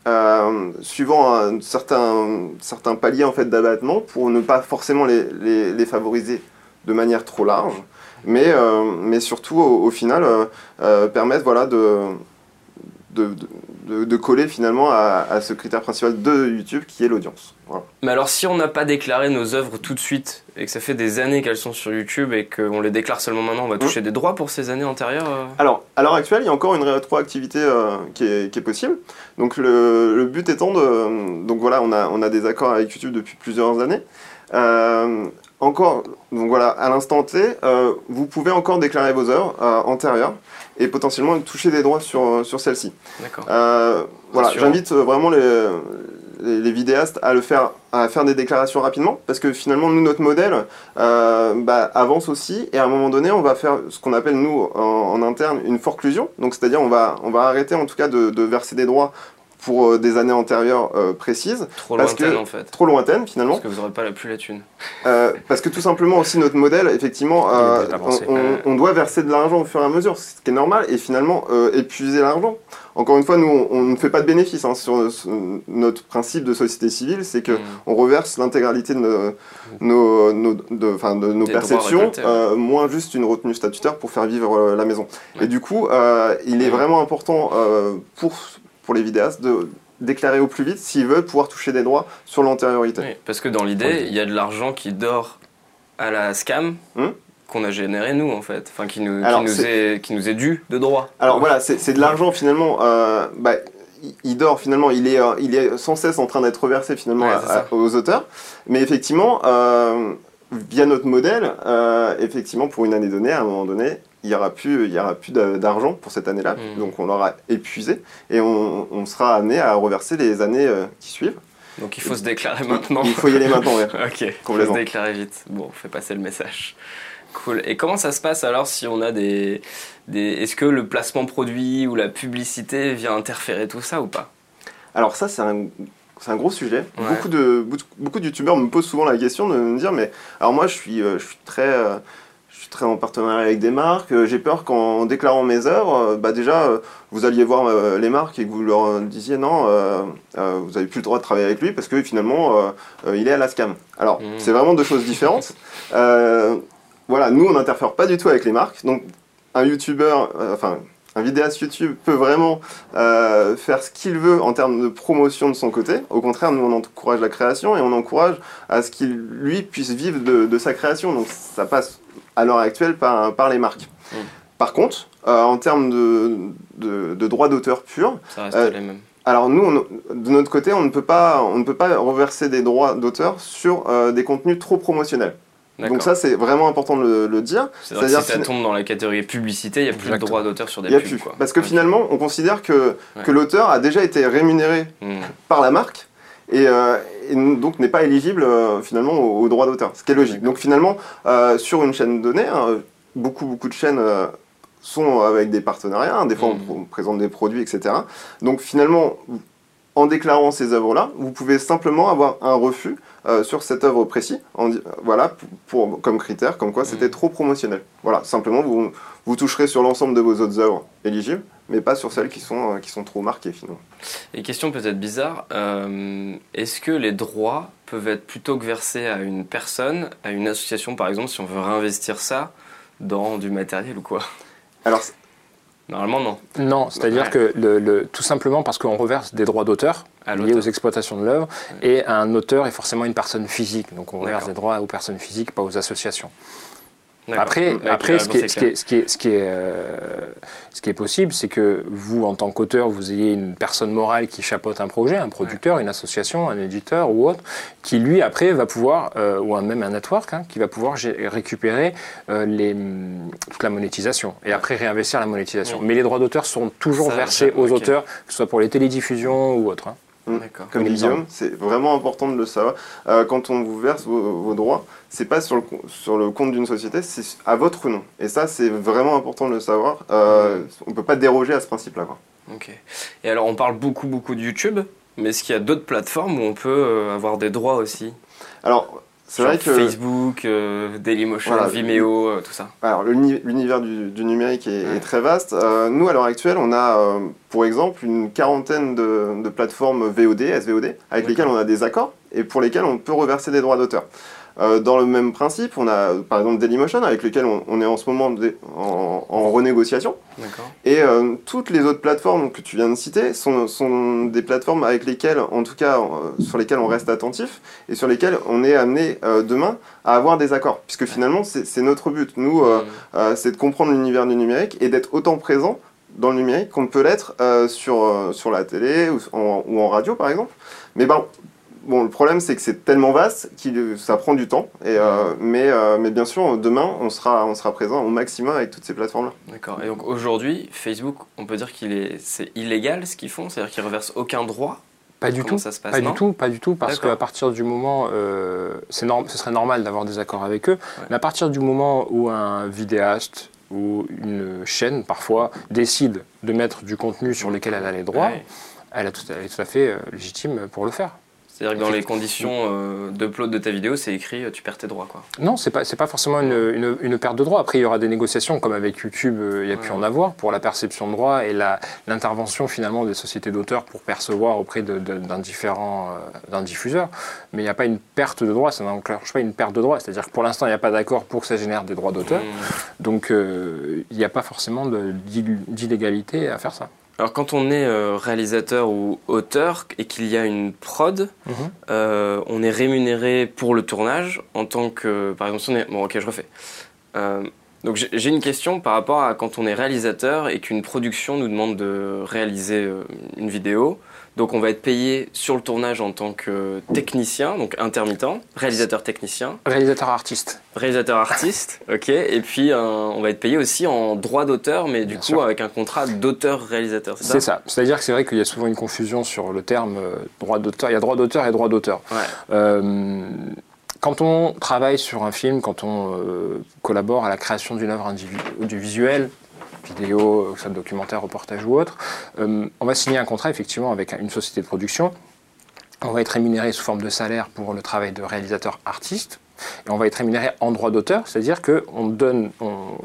Euh, suivant un certain, certain palier en fait d'abattement pour ne pas forcément les, favoriser de manière trop large, mais, euh, surtout au, final euh, permettre de, de coller finalement à, à ce critère principal de YouTube qui est l'audience. Voilà. Mais alors si on n'a pas déclaré nos œuvres tout de suite et que ça fait des années qu'elles sont sur YouTube et qu'on les déclare seulement maintenant, on va toucher des droits pour ces années antérieures euh Alors, à l'heure actuelle, il y a encore une rétroactivité euh, qui, est, qui est possible. Donc, le, le but étant de. Donc, voilà, on a, on a des accords avec YouTube depuis plusieurs années. Euh, encore, donc voilà, à l'instant T, vous pouvez encore déclarer vos œuvres antérieures et potentiellement toucher des droits sur, sur celles-ci. D'accord. Euh, voilà, j'invite vraiment les, les, les vidéastes à le faire, à faire des déclarations rapidement, parce que finalement, nous, notre modèle euh, bah, avance aussi, et à un moment donné, on va faire ce qu'on appelle, nous, en, en interne, une forclusion. Donc, c'est-à-dire, on va, on va arrêter, en tout cas, de, de verser des droits pour euh, des années antérieures euh, précises, Trop parce lointaine que- en fait. trop lointaines, finalement. Parce que vous n'aurez pas la plus la thune. Euh, parce que tout simplement aussi notre modèle, effectivement, euh, on, on- on doit verser de l'argent au fur et à mesure, ce qui est normal, et finalement euh, épuiser l'argent. Encore une fois, nous, on, on ne fait pas de bénéfices hein, sur, sur notre principe de société civile, c'est que Mm. on reverse l'intégralité de nos, nos, nos- de, de nos perceptions, euh, moins juste une retenue statutaire pour faire vivre la maison. Et du coup, il est vraiment important pour, pour les vidéastes de déclarer au plus vite s'ils veulent pouvoir toucher des droits sur l'antériorité. Oui, parce que dans l'idée, il y a de l'argent qui dort à la scam Hmm. qu'on a généré nous en fait. Enfin, qui nous, Alors, qui nous, c'est- est, qui nous est dû de droit. Alors voilà, c'est de l'argent finalement. euh, bah, il- dort finalement, il est, euh, il est sans cesse en train d'être reversé finalement Ouais, à- c'est ça. à- aux auteurs. Mais effectivement, euh, via notre modèle, effectivement pour une année donnée, à un moment donné, il y aura plus, il y aura plus d'a- d'argent pour cette année-là. Mm. Donc on l'aura épuisé et on, on sera amené à reverser les années euh, qui suivent. Donc il faut se déclarer maintenant. Il faut y aller maintenant. ouais. Ok, faut se déclarer vite. Bon, on fait passer le message. Cool. Et comment ça se passe alors si on a des, des... Est-ce que le placement produit ou la publicité vient interférer tout ça ou pas? Alors ça, c'est un, c'est un gros sujet. Ouais. Beaucoup de beaucoup de youtubeurs me posent souvent la question de me dire mais alors moi je suis euh, je suis très euh, suis très en partenariat avec des marques. euh, J'ai peur qu'en déclarant mes œuvres, euh, bah déjà euh, vous alliez voir les marques et que vous leur disiez non, vous avez plus le droit de travailler avec lui parce que finalement il est à la scam. Alors Mhm. c'est vraiment deux choses différentes. Voilà, nous on n'interfère pas du tout avec les marques. Donc un youtubeur, enfin un vidéaste YouTube peut vraiment euh, faire ce qu'il veut en termes de promotion de son côté. Au contraire, nous on encourage la création et on encourage à ce qu'il lui puisse vivre de, de sa création. Donc ça passe à l'heure actuelle par, par les marques. Mm. Par contre, euh, en termes de, de, de droits d'auteur purs, Ça reste Euh, les mêmes. alors nous, on- de notre côté, on ne peut pas, on ne peut pas reverser des droits d'auteur sur euh, des contenus trop promotionnels. Donc ça, c'est vraiment important de le, le dire. C'est-à-dire si ça tombe dans la catégorie publicité, il n'y a plus de droit d'auteur sur des pubs. plus. Quoi. Parce que finalement, on considère que, Ouais. que l'auteur a déjà été rémunéré Hmm. par la marque et, euh, et donc n'est pas éligible euh, finalement aux, aux droits d'auteur, ce qui est logique. Donc finalement, euh, sur une chaîne donnée, hein, beaucoup beaucoup de chaînes euh, sont avec des partenariats, hein, des fois on, on présente des produits, etc. Donc finalement, en déclarant ces œuvres-là, vous pouvez simplement avoir un refus euh, sur cette œuvre précise, en di- voilà, pour, pour- comme critère, comme quoi c'était Mhm. trop promotionnel. Voilà, simplement vous, vous toucherez sur l'ensemble de vos autres œuvres éligibles, mais pas sur celles qui sont, euh, qui sont trop marquées finalement. Et question peut-être bizarre, euh, est-ce que les droits peuvent être plutôt que versés à une personne, à une association par exemple, si on veut réinvestir ça dans du matériel ou quoi? Alors, Normalement non. Non, c'est-à dire Ouais. que le, le- tout simplement parce qu'on reverse des droits d'auteur liés aux exploitations de l'œuvre et un auteur est forcément une personne physique. Donc on reverse des droits aux personnes physiques, pas aux associations. Après, après ce, qui est, réponse ce, qui est, ce, qui est, ce, qui est, euh, ce qui est possible, c'est que vous, en tant qu'auteur, vous ayez une personne morale qui chapeaute un projet, un producteur, une association, un éditeur ou autre, qui lui, après, va pouvoir, euh, ou même un network, hein, qui va pouvoir récupérer euh, les, hum, toute la monétisation et après réinvestir la monétisation. Mm. Mais les droits d'auteur sont toujours Ça, versés aux auteurs, que ce soit pour les télédiffusions ou autre. hein. D'accord. comme. Guillaume, c'est vraiment important de le savoir. Euh, quand on vous verse vos, vos droits, c'est pas sur le, sur le compte d'une société, c'est à votre nom. Et ça, c'est vraiment important de le savoir. Euh, On peut pas déroger à ce principe-là. Ok. Et alors on parle beaucoup beaucoup de YouTube, mais est-ce qu'il y a d'autres plateformes où on peut euh, avoir des droits aussi? Alors, c'est vrai que Facebook, euh, Dailymotion, Voilà. Vimeo, euh, tout ça. alors, l'uni- l'univers du, du numérique est, Ouais. est très vaste. Euh, nous, à l'heure actuelle, on a, euh, pour exemple, une quarantaine de, de plateformes VOD, SVOD, avec lesquelles on a des accords et pour lesquelles on peut reverser des droits d'auteur. Euh, dans le même principe, on a par exemple Dailymotion, avec lequel on, on est en ce moment en- en renégociation. Et euh, toutes les autres plateformes que tu viens de citer sont, sont des plateformes avec lesquelles, en tout cas, euh, sur lesquelles on reste attentif et sur lesquelles on est amené demain à avoir des accords. Puisque finalement, c'est notre but. Nous, euh, c'est de comprendre l'univers du numérique et d'être autant présent dans le numérique qu'on peut l'être sur, sur la télé ou en, ou en radio, par exemple. Mais ben, bon, le problème c'est que c'est tellement vaste que ça prend du temps. Et, euh, mais, euh, mais bien sûr, demain, on sera, on sera présent au maximum avec toutes ces plateformes-là. D'accord. Et donc aujourd'hui, Facebook, on peut dire qu'il est, c'est illégal ce qu'ils font, c'est-à-dire qu'ils reversent aucun droit? Pas du Comment tout. ça se passe, Pas du tout, pas du tout, parce qu'à partir du moment, euh, c'est norm- ce serait normal d'avoir des accords avec eux, mais à partir du moment où un vidéaste ou une chaîne, parfois, décide de mettre du contenu sur lequel elle a les droits, Ouais. elle, a tout, elle est tout à fait euh, légitime pour le faire. C'est-à-dire que dans les conditions euh, d'upload de ta vidéo, c'est écrit euh, tu perds tes droits. Quoi. Non, c'est pas c'est pas forcément une, une- une perte de droit. Après, il y aura des négociations comme avec YouTube, euh, il y a pu Ouais. en avoir pour la perception de droits et la- l'intervention finalement des sociétés d'auteurs pour percevoir auprès d'un différent euh, d'un diffuseur. Mais il n'y a pas une perte de droit, ça n'enclenche pas une perte de droit. C'est-à-dire que pour l'instant, il n'y a pas d'accord pour que ça génère des droits d'auteur. Mmh. Donc, euh, il n'y a pas forcément d'illégalité à faire ça. Alors quand on est euh, réalisateur ou auteur et qu'il y a une prod, euh, on est rémunéré pour le tournage en tant que... Par exemple, si on est... Bon ok, je refais. Euh, donc j'ai une question par rapport à quand on est réalisateur et qu'une production nous demande de réaliser une vidéo. Donc on va être payé sur le tournage en tant que technicien, donc intermittent, réalisateur technicien, Réalisateur artiste. réalisateur artiste, ok, et puis euh, on va être payé aussi en droit d'auteur, mais du Bien coup sûr. avec un contrat d'auteur-réalisateur, c'est ça C'est ça. C'est-à-dire que c'est vrai qu'il y a souvent une confusion sur le terme euh, droit d'auteur. Il y a droit d'auteur et droit d'auteur. Ouais. Euh, quand on travaille sur un film, quand on euh, collabore à la création d'une œuvre individu- audiovisuelle, vidéo, que ce soit documentaire, reportage ou autre, euh, on va signer un contrat effectivement avec une société de production. On va être rémunéré sous forme de salaire pour le travail de réalisateur artiste. Et on va être rémunéré en droit d'auteur, c'est-à-dire qu'on donne, on-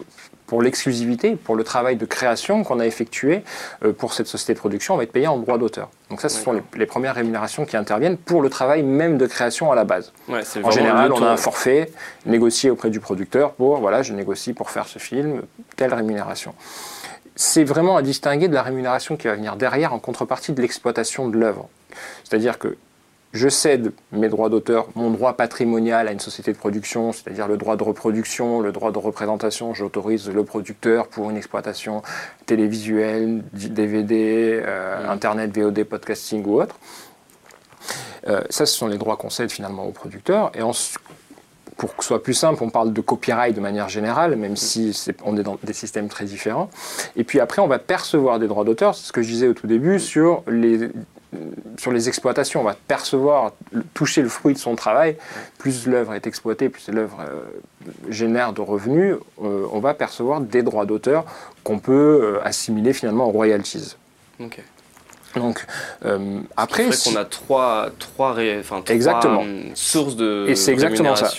pour l'exclusivité, pour le travail de création qu'on a effectué euh, pour cette société de production, on va être payé en droit d'auteur. Donc ça, ce sont les, premières rémunérations qui interviennent pour le travail même de création à la base. Ouais, En général, on a un forfait négocié auprès du producteur pour, voilà, je négocie pour faire ce film, telle rémunération. C'est vraiment à distinguer de la rémunération qui va venir derrière en contrepartie de l'exploitation de l'œuvre. C'est-à-dire que je cède mes droits d'auteur, mon droit patrimonial à une société de production, c'est-à-dire le droit de reproduction, le droit de représentation, j'autorise le producteur pour une exploitation télévisuelle, DVD, euh, Mm. Internet, VOD, podcasting ou autre. Euh, ça, ce sont les droits qu'on cède finalement au producteur. Et pour que ce soit plus simple, on parle de copyright de manière générale, même si on est dans des systèmes très différents. Et puis après, on va percevoir des droits d'auteur, c'est ce que je disais au tout début, sur les, sur les exploitations. On va percevoir, toucher le fruit de son travail. Plus l'œuvre est exploitée, plus l'œuvre euh, génère de revenus, euh, on va percevoir des droits d'auteur qu'on peut euh, assimiler finalement aux royalties. Ok. Donc, euh, Après, c'est qu'on a trois, trois, ré- enfin, trois Exactement. sources de Et c'est exactement ça.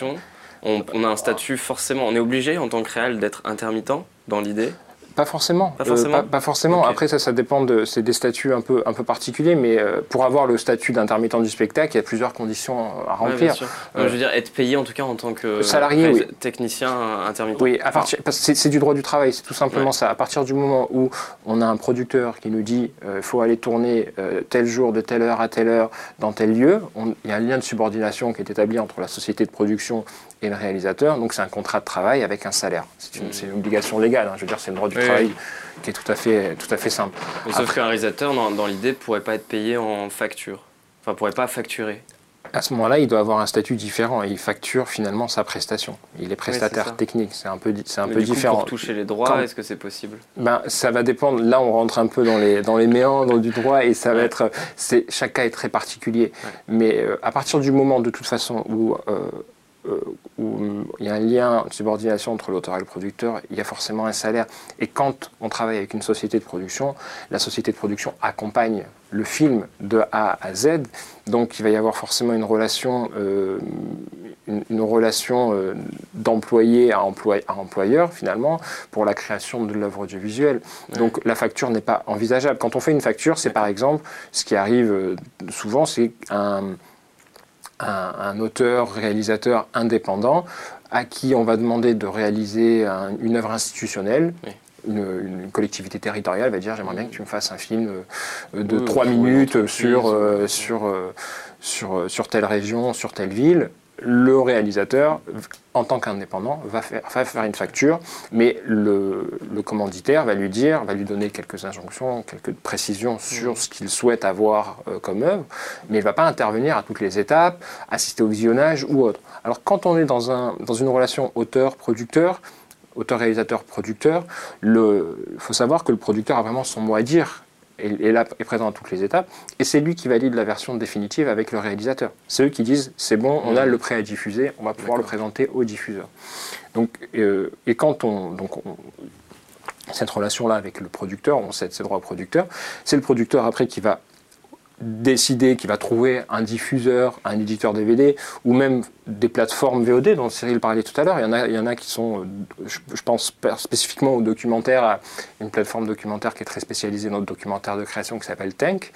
On, on a un statut forcément, on est obligé en tant que réel d'être intermittent dans l'idée. Pas forcément. Pas forcément pas, pas forcément. Après, ça, ça dépend de. C'est des statuts un peu, un peu particuliers, mais euh, pour avoir le statut d'intermittent du spectacle, il y a plusieurs conditions à Ouais, bien remplir. sûr. Euh, je veux dire, être payé en tout cas en tant que Salarié, oui. technicien euh, intermittent. oui, à partir, c'est du droit du travail, c'est tout simplement Ouais. ça. À partir du moment où on a un producteur qui nous dit il faut aller tourner euh, tel jour de telle heure à telle heure dans tel lieu, il y a un lien de subordination qui est établi entre la société de production et le réalisateur. Donc c'est un contrat de travail avec un salaire. C'est une, obligation légale. hein. Je veux dire, c'est le droit du Oui, travail qui est tout à fait, tout à fait simple. Mais sauf Après- qu'un réalisateur, dans, dans l'idée, pourrait pas être payé en facture. Enfin, pourrait pas facturer. À ce moment-là, il doit avoir un statut différent et il facture finalement sa prestation. Il est prestataire technique, c'est un peu, c'est un Mais peu du coup, différent. pour toucher les droits, Quand- est-ce que c'est possible? Ben, ça va dépendre. Là, on rentre un peu dans les, dans les méandres du droit et ça va Ouais. être. C'est, chaque cas est très particulier. Ouais. Mais euh, à partir du moment, de toute façon, où, euh, où hum, il y a un lien de subordination entre l'auteur et le producteur, il y a forcément un salaire. Et quand on travaille avec une société de production, la société de production accompagne le film de A à Z. Donc, il va y avoir forcément une relation, euh, une, une relation euh, d'employé à, employeur, finalement, pour la création de l'œuvre audiovisuelle. Ouais. Donc, la facture n'est pas envisageable. Quand on fait une facture, c'est par exemple, ce qui arrive euh, souvent, c'est un, un, un auteur, réalisateur indépendant à qui on va demander de réaliser un- une œuvre institutionnelle. Oui. Une, une collectivité territoriale va dire j'aimerais bien que tu me fasses un film de Oui, trois minutes entreprise, sur, euh, ou- sur, euh, sur, euh, sur telle région, sur telle ville. Le réalisateur, en tant qu'indépendant, va faire, une facture, mais le, commanditaire va lui dire, va lui donner quelques injonctions, quelques précisions sur ce qu'il souhaite avoir euh, comme œuvre, mais il ne va pas intervenir à toutes les étapes, assister au visionnage ou autre. Alors quand on est dans, dans une relation auteur-producteur, auteur-réalisateur-producteur, il faut savoir que le producteur a vraiment son mot à dire est, là, est présent à toutes les étapes, et c'est lui qui valide la version définitive avec le réalisateur. C'est eux qui disent c'est bon, on a le prêt à diffuser, on va pouvoir le présenter au diffuseur. Donc, euh, et quand on, donc cette relation-là avec le producteur, on cède ses droits au producteur, c'est le producteur après qui va décider qu'il va trouver un diffuseur, un éditeur DVD, ou même des plateformes VOD dont Cyril parlait tout à l'heure. Il y en a, il y en a qui sont, euh, je, pense spécifiquement au documentaire, à une plateforme documentaire qui est très spécialisée dans le documentaire de création qui s'appelle Tank,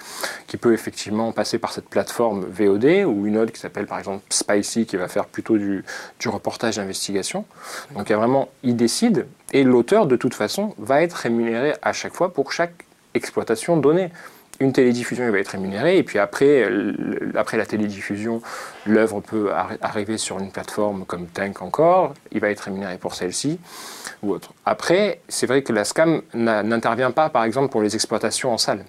qui peut effectivement passer par cette plateforme VOD, ou une autre qui s'appelle par exemple Spicy, qui va faire plutôt du, du reportage d'investigation. Donc il y a vraiment, il décide, et l'auteur de toute façon va être rémunéré à chaque fois pour chaque exploitation donnée une télédiffusion, il va être rémunéré, et puis après, après la télédiffusion, l'œuvre peut arriver sur une plateforme comme Tank encore, il va être rémunéré pour celle-ci ou autre. Après, c'est vrai que la SCAM n'intervient pas, par exemple, pour les exploitations en salle.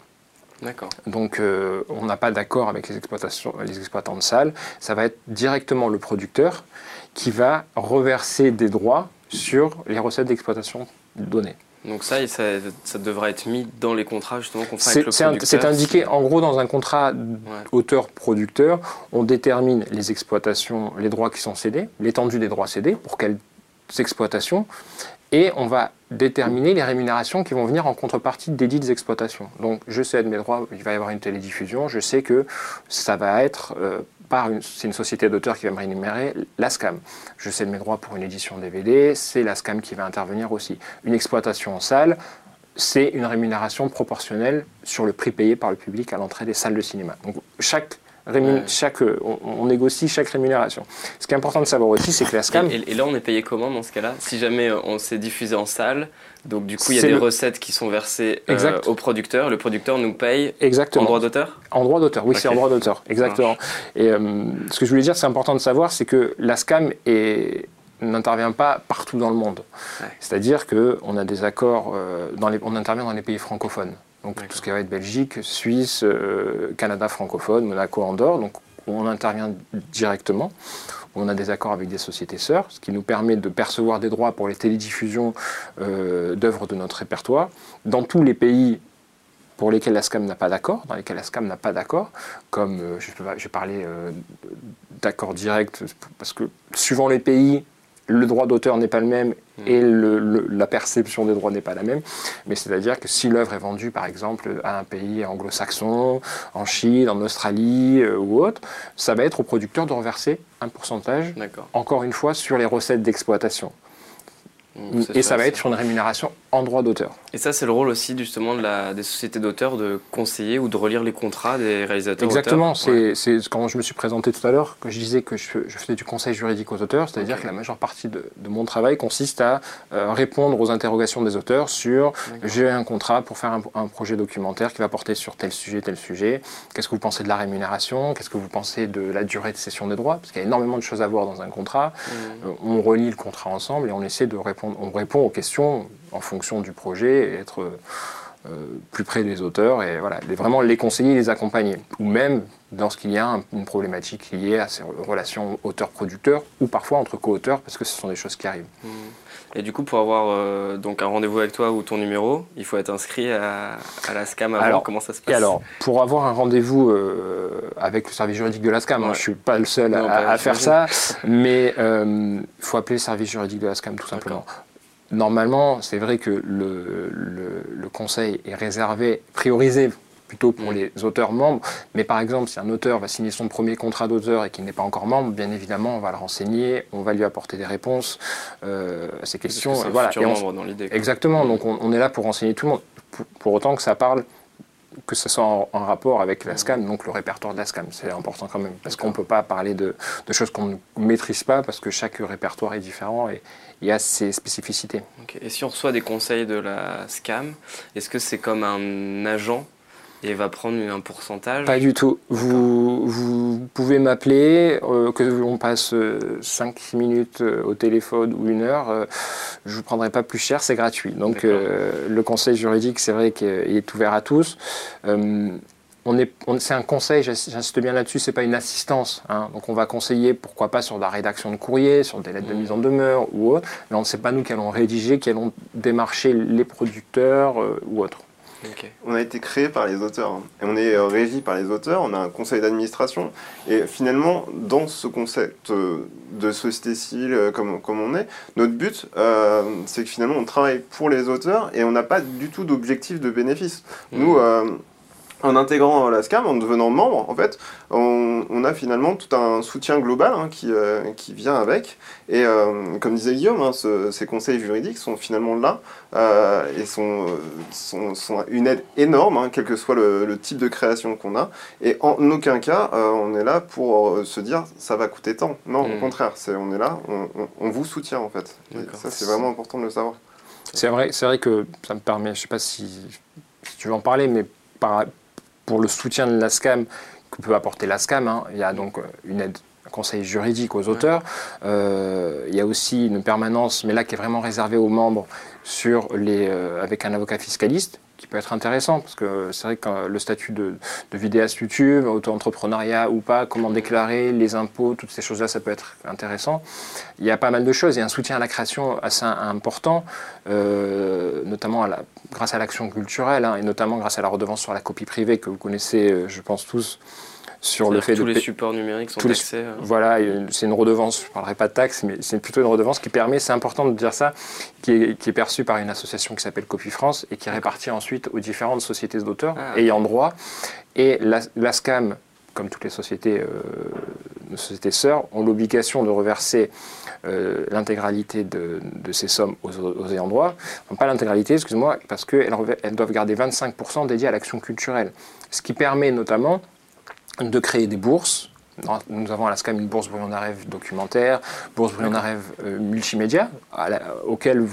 D'accord. Donc, euh, on n'a pas d'accord avec les, exploitations, les exploitants de salle. Ça va être directement le producteur qui va reverser des droits sur les recettes d'exploitation données. Donc ça, ça, ça, devrait être mis dans les contrats justement qu'on fait avec le producteur. C'est indiqué, en gros, dans un contrat auteur-producteur, on détermine les exploitations, les droits qui sont cédés, l'étendue des droits cédés, pour quelles exploitations, et on va déterminer les rémunérations qui vont venir en contrepartie des dites exploitations. Donc je cède mes droits, il va y avoir une télédiffusion, je sais que ça va être... Euh, c'est une société d'auteurs qui va me rémunérer, la SCAM. Je cède mes droits pour une édition DVD, c'est la SCAM qui va intervenir aussi. Une exploitation en salle, c'est une rémunération proportionnelle sur le prix payé par le public à l'entrée des salles de cinéma. Chaque, on, négocie chaque rémunération. Ce qui est important de savoir aussi, c'est que la SCAM. Et, là, on est payé comment dans ce cas-là? Si jamais euh, on s'est diffusé en salle, donc du coup, il y a des recettes qui sont versées euh, au producteur. Le producteur nous paye Exactement. en droit d'auteur? En droit d'auteur, oui, c'est en droit d'auteur, exactement. Et euh, ce que je voulais dire, c'est important de savoir, c'est que la SCAM n'intervient pas partout dans le monde. C'est-à-dire qu'on a des accords, dans les, on intervient dans les pays francophones. Donc tout ce qui va être Belgique, Suisse, euh, Canada francophone, Monaco, Andorre. Donc on intervient directement. On a des accords avec des sociétés sœurs, ce qui nous permet de percevoir des droits pour les télédiffusions euh, d'œuvres de notre répertoire. Dans tous les pays pour lesquels la SCAM n'a pas d'accord, dans lesquels la SCAM n'a pas d'accord, comme euh, je, vais parler d'accords directs, parce que suivant les pays, le droit d'auteur n'est pas le même et la perception des droits n'est pas la même. Mais c'est-à-dire que si l'œuvre est vendue, par exemple, à un pays anglo-saxon, en Chine, en Australie euh, ou autre, ça va être au producteur de reverser un pourcentage, encore une fois, sur les recettes d'exploitation. Et ça va être sur une rémunération en droit d'auteur. Et ça, c'est le rôle aussi justement de la, des sociétés d'auteurs de conseiller ou de relire les contrats des réalisateurs. Exactement. C'est quand je me suis présenté tout à l'heure que je disais que je, faisais du conseil juridique aux auteurs, c'est-à-dire que la majeure partie de, mon travail consiste à euh, répondre aux interrogations des auteurs sur j'ai un contrat pour faire un, projet documentaire qui va porter sur tel sujet, tel sujet. Qu'est-ce que vous pensez de la rémunération? Qu'est-ce que vous pensez de la durée de cession des droits? Parce qu'il y a énormément de choses à voir dans un contrat. Mmh. Euh, on relie le contrat ensemble et on essaie de répondre, on répond aux questions en fonction du projet et être euh, plus près des auteurs et voilà, vraiment les conseiller, les accompagner. Ou même lorsqu'il y a une problématique liée à ces relations auteur-producteur ou parfois entre co-auteurs parce que ce sont des choses qui arrivent. Mmh. Et du coup, pour avoir euh, donc un rendez-vous avec toi ou ton numéro, il faut être inscrit à, la SCAM avant. Alors, comment ça se passe alors, pour avoir un rendez-vous euh, avec le service juridique de la SCAM, hein, je ne suis pas le seul à, faire ça, mais il faut appeler le service juridique de la SCAM tout simplement. Normalement, c'est vrai que le, le, conseil est réservé, priorisé plutôt pour mm. les auteurs membres. Mais par exemple, si un auteur va signer son premier contrat d'auteur et qu'il n'est pas encore membre, bien évidemment, on va le renseigner, on va lui apporter des réponses euh, à ces questions. voilà. dans l'idée. Exactement. Donc on, est là pour renseigner tout le monde, pour, autant que ça parle que ce soit en, rapport avec la SCAM, donc le répertoire de la SCAM, c'est important quand même, parce qu'on ne peut pas parler de, de choses qu'on ne maîtrise pas, parce que chaque répertoire est différent et, il y a ses spécificités. Et si on reçoit des conseils de la SCAM, est-ce que c'est comme un agent Et va prendre un pourcentage Pas du tout. Vous, vous pouvez m'appeler, euh, que l'on passe 5 minutes au téléphone ou une heure, je ne vous prendrai pas plus cher, c'est gratuit. Donc le conseil juridique, c'est vrai qu'il est ouvert à tous c'est un conseil, j'insiste bien là-dessus, c'est pas une assistance. Hein. Donc on va conseiller, pourquoi pas, sur la rédaction de courrier, sur des lettres de mise en demeure ou autre, mais ce n'est pas nous qui allons rédiger, qui allons démarcher les producteurs euh, ou autres. On a été créé par les auteurs hein. et on est euh, régi par les auteurs. On a un conseil d'administration et finalement, dans ce concept euh, de société civile comme, comme on est, notre but, c'est que finalement, on travaille pour les auteurs et on n'a pas du tout d'objectif de bénéfice. Nous, mmh en intégrant la SCAM, en devenant membre, en fait, on, a finalement tout un soutien global hein, qui, euh, qui, vient avec. Et euh, comme disait Guillaume, hein, ces conseils juridiques sont finalement là euh, et sont, sont, sont, une aide énorme, hein, quel que soit le, type de création qu'on a. Et en aucun cas, on est là pour se dire ça va coûter tant. Non, au hmm. contraire, on est là, on, vous soutient en fait. ça, c'est vraiment important de le savoir. C'est vrai, vrai que ça me permet, je ne sais pas si, si tu veux en parler, mais par, pour le soutien de l'ASCAM que peut apporter l'ASCAM. Hein. Il y a donc euh, une aide un conseil juridique aux auteurs. Euh, il y a aussi une permanence, mais là qui est vraiment réservée aux membres, euh, avec un avocat fiscaliste qui peut être intéressant, parce que c'est vrai que le statut de, vidéaste YouTube, auto-entrepreneuriat ou pas, comment déclarer les impôts, toutes ces choses-là, ça peut être intéressant. Il y a pas mal de choses. Il y a un soutien à la création assez important, euh, notamment grâce à l'action culturelle, hein, et notamment grâce à la redevance sur la copie privée que vous connaissez, euh, je pense tous, sur le fait tous les supports numériques sont taxés. Euh. Voilà, c'est une redevance, je ne parlerai pas de taxe, mais c'est plutôt une redevance qui permet, c'est important de dire ça, qui est, perçue par une association qui s'appelle Copy France et qui est répartie ensuite aux différentes sociétés d'auteurs ah, ayant droit. Et l'ASCAM, comme toutes les sociétés, euh, sociétés sœurs, ont l'obligation de reverser euh, l'intégralité de, ces sommes aux, ayants droit. pas l'intégralité, excuse-moi, parce qu'elles elles doivent garder 25% dédiés à l'action culturelle. Ce qui permet notamment de créer des bourses. Nous avons à la SCAM une bourse Brouillon rêve documentaire, bourse Brouillon rêve euh, multimédia, auquel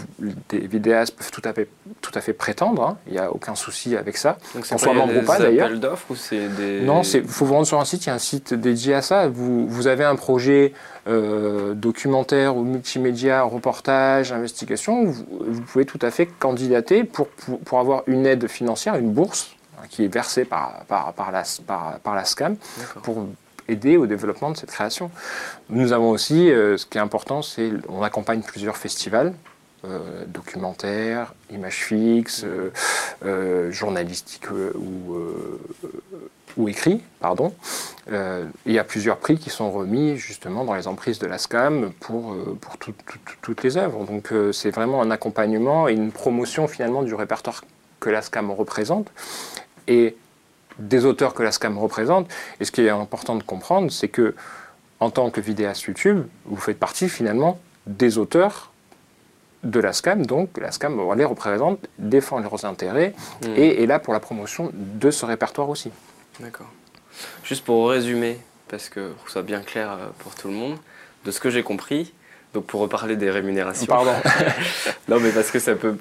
des vidéastes peuvent tout à fait, tout à fait prétendre. Hein. Il n'y a aucun souci avec ça. Qu'on soit membre ou pas d'ailleurs. d'offres ou c'est des... Non, il faut vous rendre sur un site, il y a un site dédié à ça. Vous, vous avez un projet euh, documentaire ou multimédia, reportage, investigation, vous, vous, pouvez tout à fait candidater pour, pour, pour avoir une aide financière, une bourse qui est versé par, par, par, la, par, par la SCAM pour aider au développement de cette création. Nous avons aussi, euh, ce qui est important, c'est on accompagne plusieurs festivals. Euh, documentaires, images fixes, euh, journalistiques ou, ou écrits, pardon. il y a plusieurs prix qui sont remis justement dans les emprises de la SCAM pour, pour toutes les œuvres. Donc c'est vraiment un accompagnement et une promotion finalement du répertoire que la SCAM représente et des auteurs que la SCAM représente. Et ce qui est important de comprendre, c'est que en tant que vidéaste YouTube, vous faites partie finalement des auteurs de la SCAM, donc la SCAM les représente, défend leurs intérêts hmm. et est là pour la promotion de ce répertoire aussi. D'accord. Juste pour résumer, parce que ça soit bien clair euh, pour tout le monde, de ce que j'ai compris, donc pour reparler des rémunérations. Pardon. non mais parce que ça peut,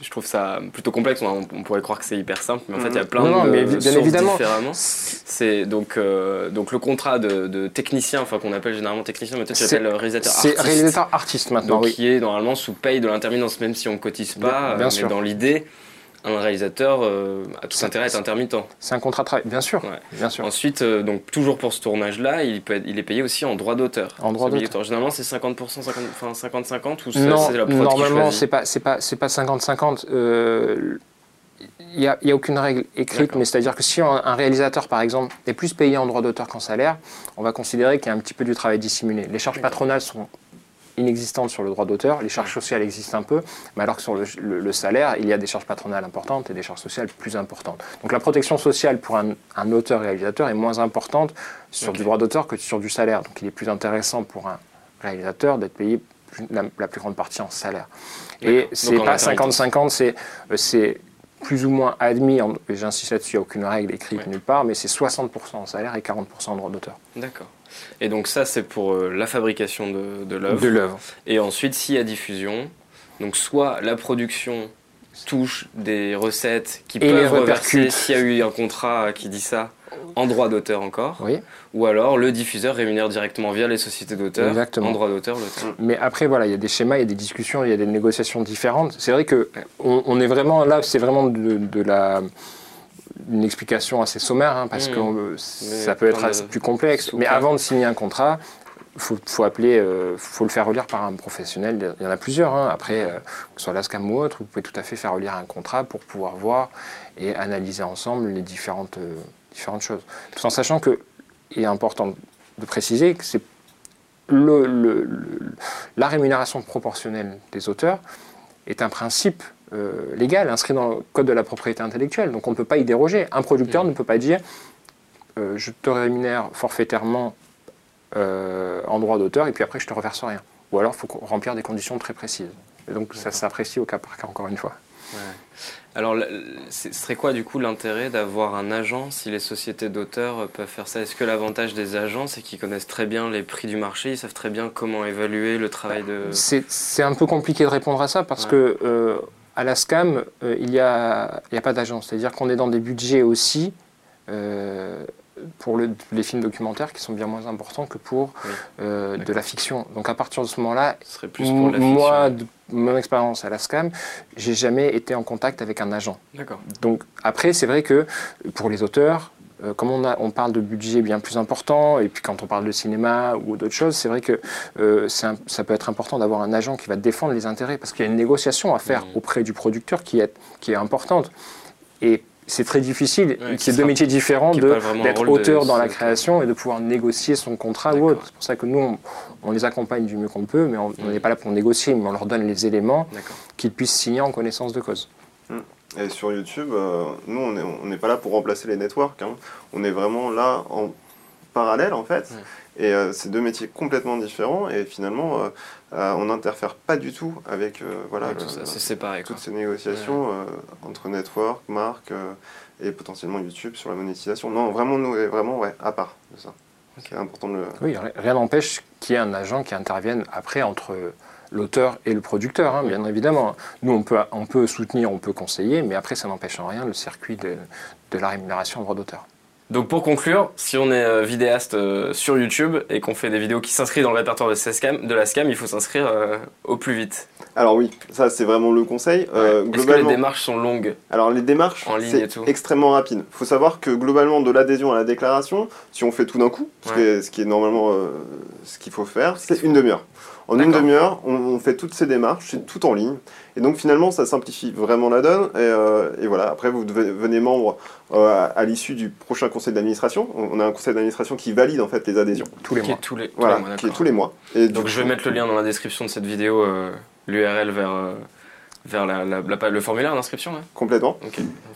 je trouve ça plutôt complexe. On, pourrait croire que c'est hyper simple, mais en fait il y a plein non, de mais bien évidemment. C'est donc euh, donc le contrat de, technicien, enfin qu'on appelle généralement technicien, mais toi tu l'appelles réalisateur artiste. C'est réalisateur artiste maintenant. Donc, qui est normalement sous paye de l'intermittence, même si on cotise pas. Bien, mais dans l'idée un réalisateur euh, a tout intérêt à être intermittent. C'est un contrat de travail, bien sûr. Bien sûr. Ensuite, euh, donc toujours pour ce tournage-là, il, peut il est payé aussi en droit d'auteur. En droit d'auteur. Généralement, c'est 50%, 50-50 ou c'est la prod Normalement, c'est pas, c'est pas, c'est pas 50-50. Euh, il n'y a, a, aucune règle écrite, mais c'est-à-dire que si un, réalisateur, par exemple, est plus payé en droit d'auteur qu'en salaire, on va considérer qu'il y a un petit peu du travail dissimulé. Les charges patronales sont inexistante sur le droit d'auteur. Les charges sociales existent un peu, mais alors que sur le, salaire, il y a des charges patronales importantes et des charges sociales plus importantes. Donc la protection sociale pour un, auteur-réalisateur est moins importante sur du droit d'auteur que sur du salaire. Donc il est plus intéressant pour un réalisateur d'être payé la, plus grande partie en salaire. Et c'est pas 50-50, c'est plus ou moins admis, j'insiste là-dessus, il n'y a aucune règle écrite nulle part, mais c'est 60% en salaire et 40% en droit d'auteur. D'accord. Et donc ça, c'est pour euh, la fabrication de, l'œuvre. De l'œuvre. Et ensuite, s'il y a diffusion, donc soit la production touches, des recettes qui Et peuvent reverser s'il y a eu un contrat qui dit ça en droit d'auteur encore. Oui. Ou alors le diffuseur rémunère directement via les sociétés Exactement. en droit d'auteur l'auteur. Mais après, voilà, il y a des schémas, il y a des discussions, il y a des négociations différentes. C'est vrai que on, on est vraiment là, c'est vraiment de, de la une explication assez sommaire, hein, parce Mmh. que ça peut être assez plus complexe. Mais avant de signer un contrat, faut, faut appeler, euh, faut le faire relire par un professionnel. Il y en a plusieurs. hein. Après, euh, que ce soit l'ASCAM ou autre, vous pouvez tout à fait faire relire un contrat pour pouvoir voir et analyser ensemble les différentes, euh, différentes choses. Tout en sachant que, il est important de préciser que c'est le- le- le- la rémunération proportionnelle des auteurs est un principe euh, légal inscrit dans le code de la propriété intellectuelle. Donc on ne peut pas y déroger. Un producteur Mhm. ne peut pas dire euh, je te rémunère forfaitairement euh, en droit d'auteur et puis après je te reverse rien. Ou alors il faut remplir des conditions très précises. Et donc ça s'apprécie au cas par cas encore une fois. Alors, ce serait quoi du coup l'intérêt d'avoir un agent si les sociétés d'auteurs peuvent faire ça? Est-ce que l'avantage des agents, c'est qu'ils connaissent très bien les prix du marché, ils savent très bien comment évaluer le travail de. C'est c'est un peu compliqué de répondre à ça parce Ouais. que euh, à la SCAM, euh, il n'y a, il y a pas d'agence. C'est-à-dire qu'on est dans des budgets aussi euh, pour le- les films documentaires qui sont bien moins importants que pour Oui. euh, de la fiction. Donc à partir de ce moment-là, Ce serait plus pour la fiction. moi, de mon expérience à la SCAM, j'ai jamais été en contact avec un agent. D'accord. Donc après, c'est vrai que pour les auteurs, euh, comme on, a, on parle de budget bien plus important, et puis quand on parle de cinéma ou d'autres choses, c'est vrai que euh, un- ça peut être important d'avoir un agent qui va défendre les intérêts, parce qu'il y a une négociation à faire Mhm. auprès du producteur qui est, qui est importante. Et c'est très difficile, Ouais, qui c'est deux sera- métiers différents est d'être de auteur dans la création et de pouvoir négocier son contrat ou autre. C'est pour ça que nous, on, on les accompagne du mieux qu'on peut, mais on n'est pas là pour négocier, mais on leur donne les éléments qu'ils puissent signer en connaissance de cause. Et sur YouTube, euh, nous, on n'est on n'est pas là pour remplacer les networks. hein. On est vraiment là en parallèle, en fait. Et euh, c'est deux métiers complètement différents. Et finalement, euh, euh, on n'interfère pas du tout avec euh, voilà, Ouais, le- tout ça, c'est séparé. Quoi. toutes ces négociations euh, entre network, marque euh, et potentiellement YouTube sur la monétisation. Non, vraiment, nous, est vraiment ouais, à part de ça. C'est important de le. Oui, ri- rien n'empêche qu'il y ait un agent qui intervienne après entre l'auteur et le producteur, hein, bien évidemment. Nous, on peut, on peut soutenir, on peut conseiller, mais après, ça n'empêche en rien le circuit de, de la rémunération en droit d'auteur. Donc pour conclure, si on est euh, vidéaste euh, sur YouTube et qu'on fait des vidéos qui s'inscrivent dans le répertoire de, la SCAM, de la SCAM, il faut s'inscrire euh, au plus vite. Alors oui, ça c'est vraiment le conseil. Euh, Est-ce que les démarches sont longues alors les démarches, En ligne c'est et tout extrêmement rapide. Il faut savoir que globalement, de l'adhésion à la déclaration, si on fait tout d'un coup, ce, qui est, ce qui est normalement euh, ce qu'il faut faire, c'est une demi-heure. En une demi-heure, on, on fait toutes ces démarches, c'est tout en ligne. Et donc finalement, ça simplifie vraiment la donne. Et, euh, et voilà, après, vous devenez membre euh, à, à l'issue du prochain conseil d'administration. On a un conseil d'administration qui valide en fait les adhésions. Tous les Qui est mois. tous les, tous Voilà, les mois, qui est tous les mois. Et Donc je vais coup- mettre le lien dans la description de cette vidéo, euh, l'URL vers, euh, vers la- la- la- le formulaire d'inscription. complètement.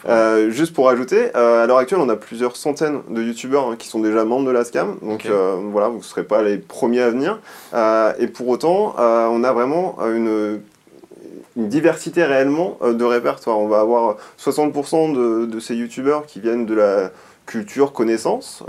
Euh, juste pour ajouter, euh, à l'heure actuelle, on a plusieurs centaines de youtubeurs hein, qui sont déjà membres de la SCAM. Donc euh, voilà, vous ne serez pas les premiers à venir. Et pour autant, on a vraiment une, une diversité réellement de répertoire. On va avoir 60% de, de ces youtubeurs qui viennent de la culture connaissance,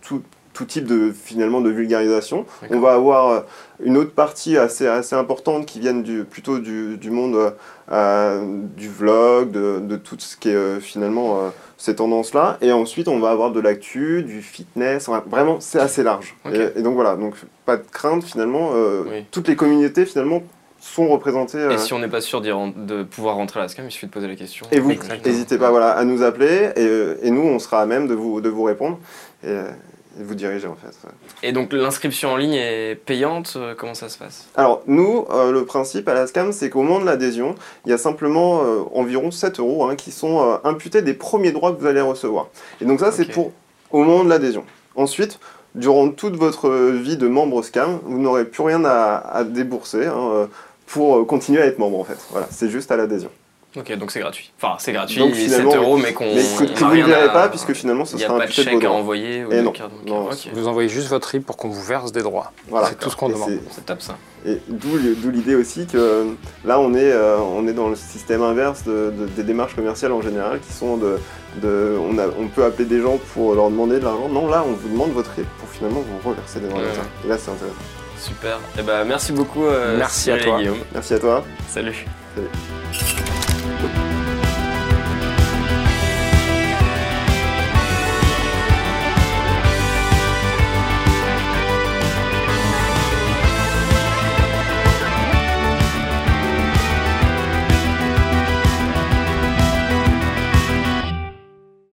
tout, tout type de finalement de vulgarisation. On va avoir euh, une autre partie assez, assez importante qui viennent du, plutôt du, du monde euh, euh, du vlog, de, de tout ce qui est euh, finalement euh, ces tendances-là. Et ensuite, on va avoir de l'actu, du fitness. Enfin, vraiment, c'est assez large. Et, et donc voilà, donc pas de crainte finalement. Oui. Toutes les communautés finalement sont représentées. euh, Et si on n'est pas sûr de pouvoir rentrer à la SCAM, il suffit de poser la question. et vous, n'hésitez pas voilà, à nous appeler et, et nous, on sera à même de vous, de vous répondre et, vous diriger en fait. Et donc l'inscription en ligne est payante euh, Comment ça se passe? Alors, nous, euh, le principe à la SCAM, c'est qu'au moment de l'adhésion, il y a simplement euh, environ 7 euros hein, qui sont euh, imputés des premiers droits que vous allez recevoir. Et donc, ça, c'est pour au moment de l'adhésion. Ensuite, durant toute votre vie de membre SCAM, vous n'aurez plus rien à, à débourser hein, pour continuer à être membre en fait. Voilà, c'est juste à l'adhésion. Ok, donc c'est gratuit. Enfin, c'est gratuit, Donc, 7 finalement, euros, mais qu'on. Mais que, que vous ne verrez à- pas, puisque finalement, ce Il n'y a sera pas de imputé de chèque à envoyer ou Et de non, non. Vous envoyez juste votre RIB pour qu'on vous verse des droits. Voilà. C'est tout ce qu'on demande. c'est- top ça. Et d'où l'idée aussi que euh, là on est, euh, on est dans le système inverse de- de- des démarches commerciales en général qui sont de, de on, a, on peut appeler des gens pour leur demander de l'argent. Non, là on vous demande votre RIB pour finalement vous reverser des droits. Et là c'est intéressant. Super. Et ben merci beaucoup. euh, Merci à toi. Guillaume. Merci à toi. Salut. Salut.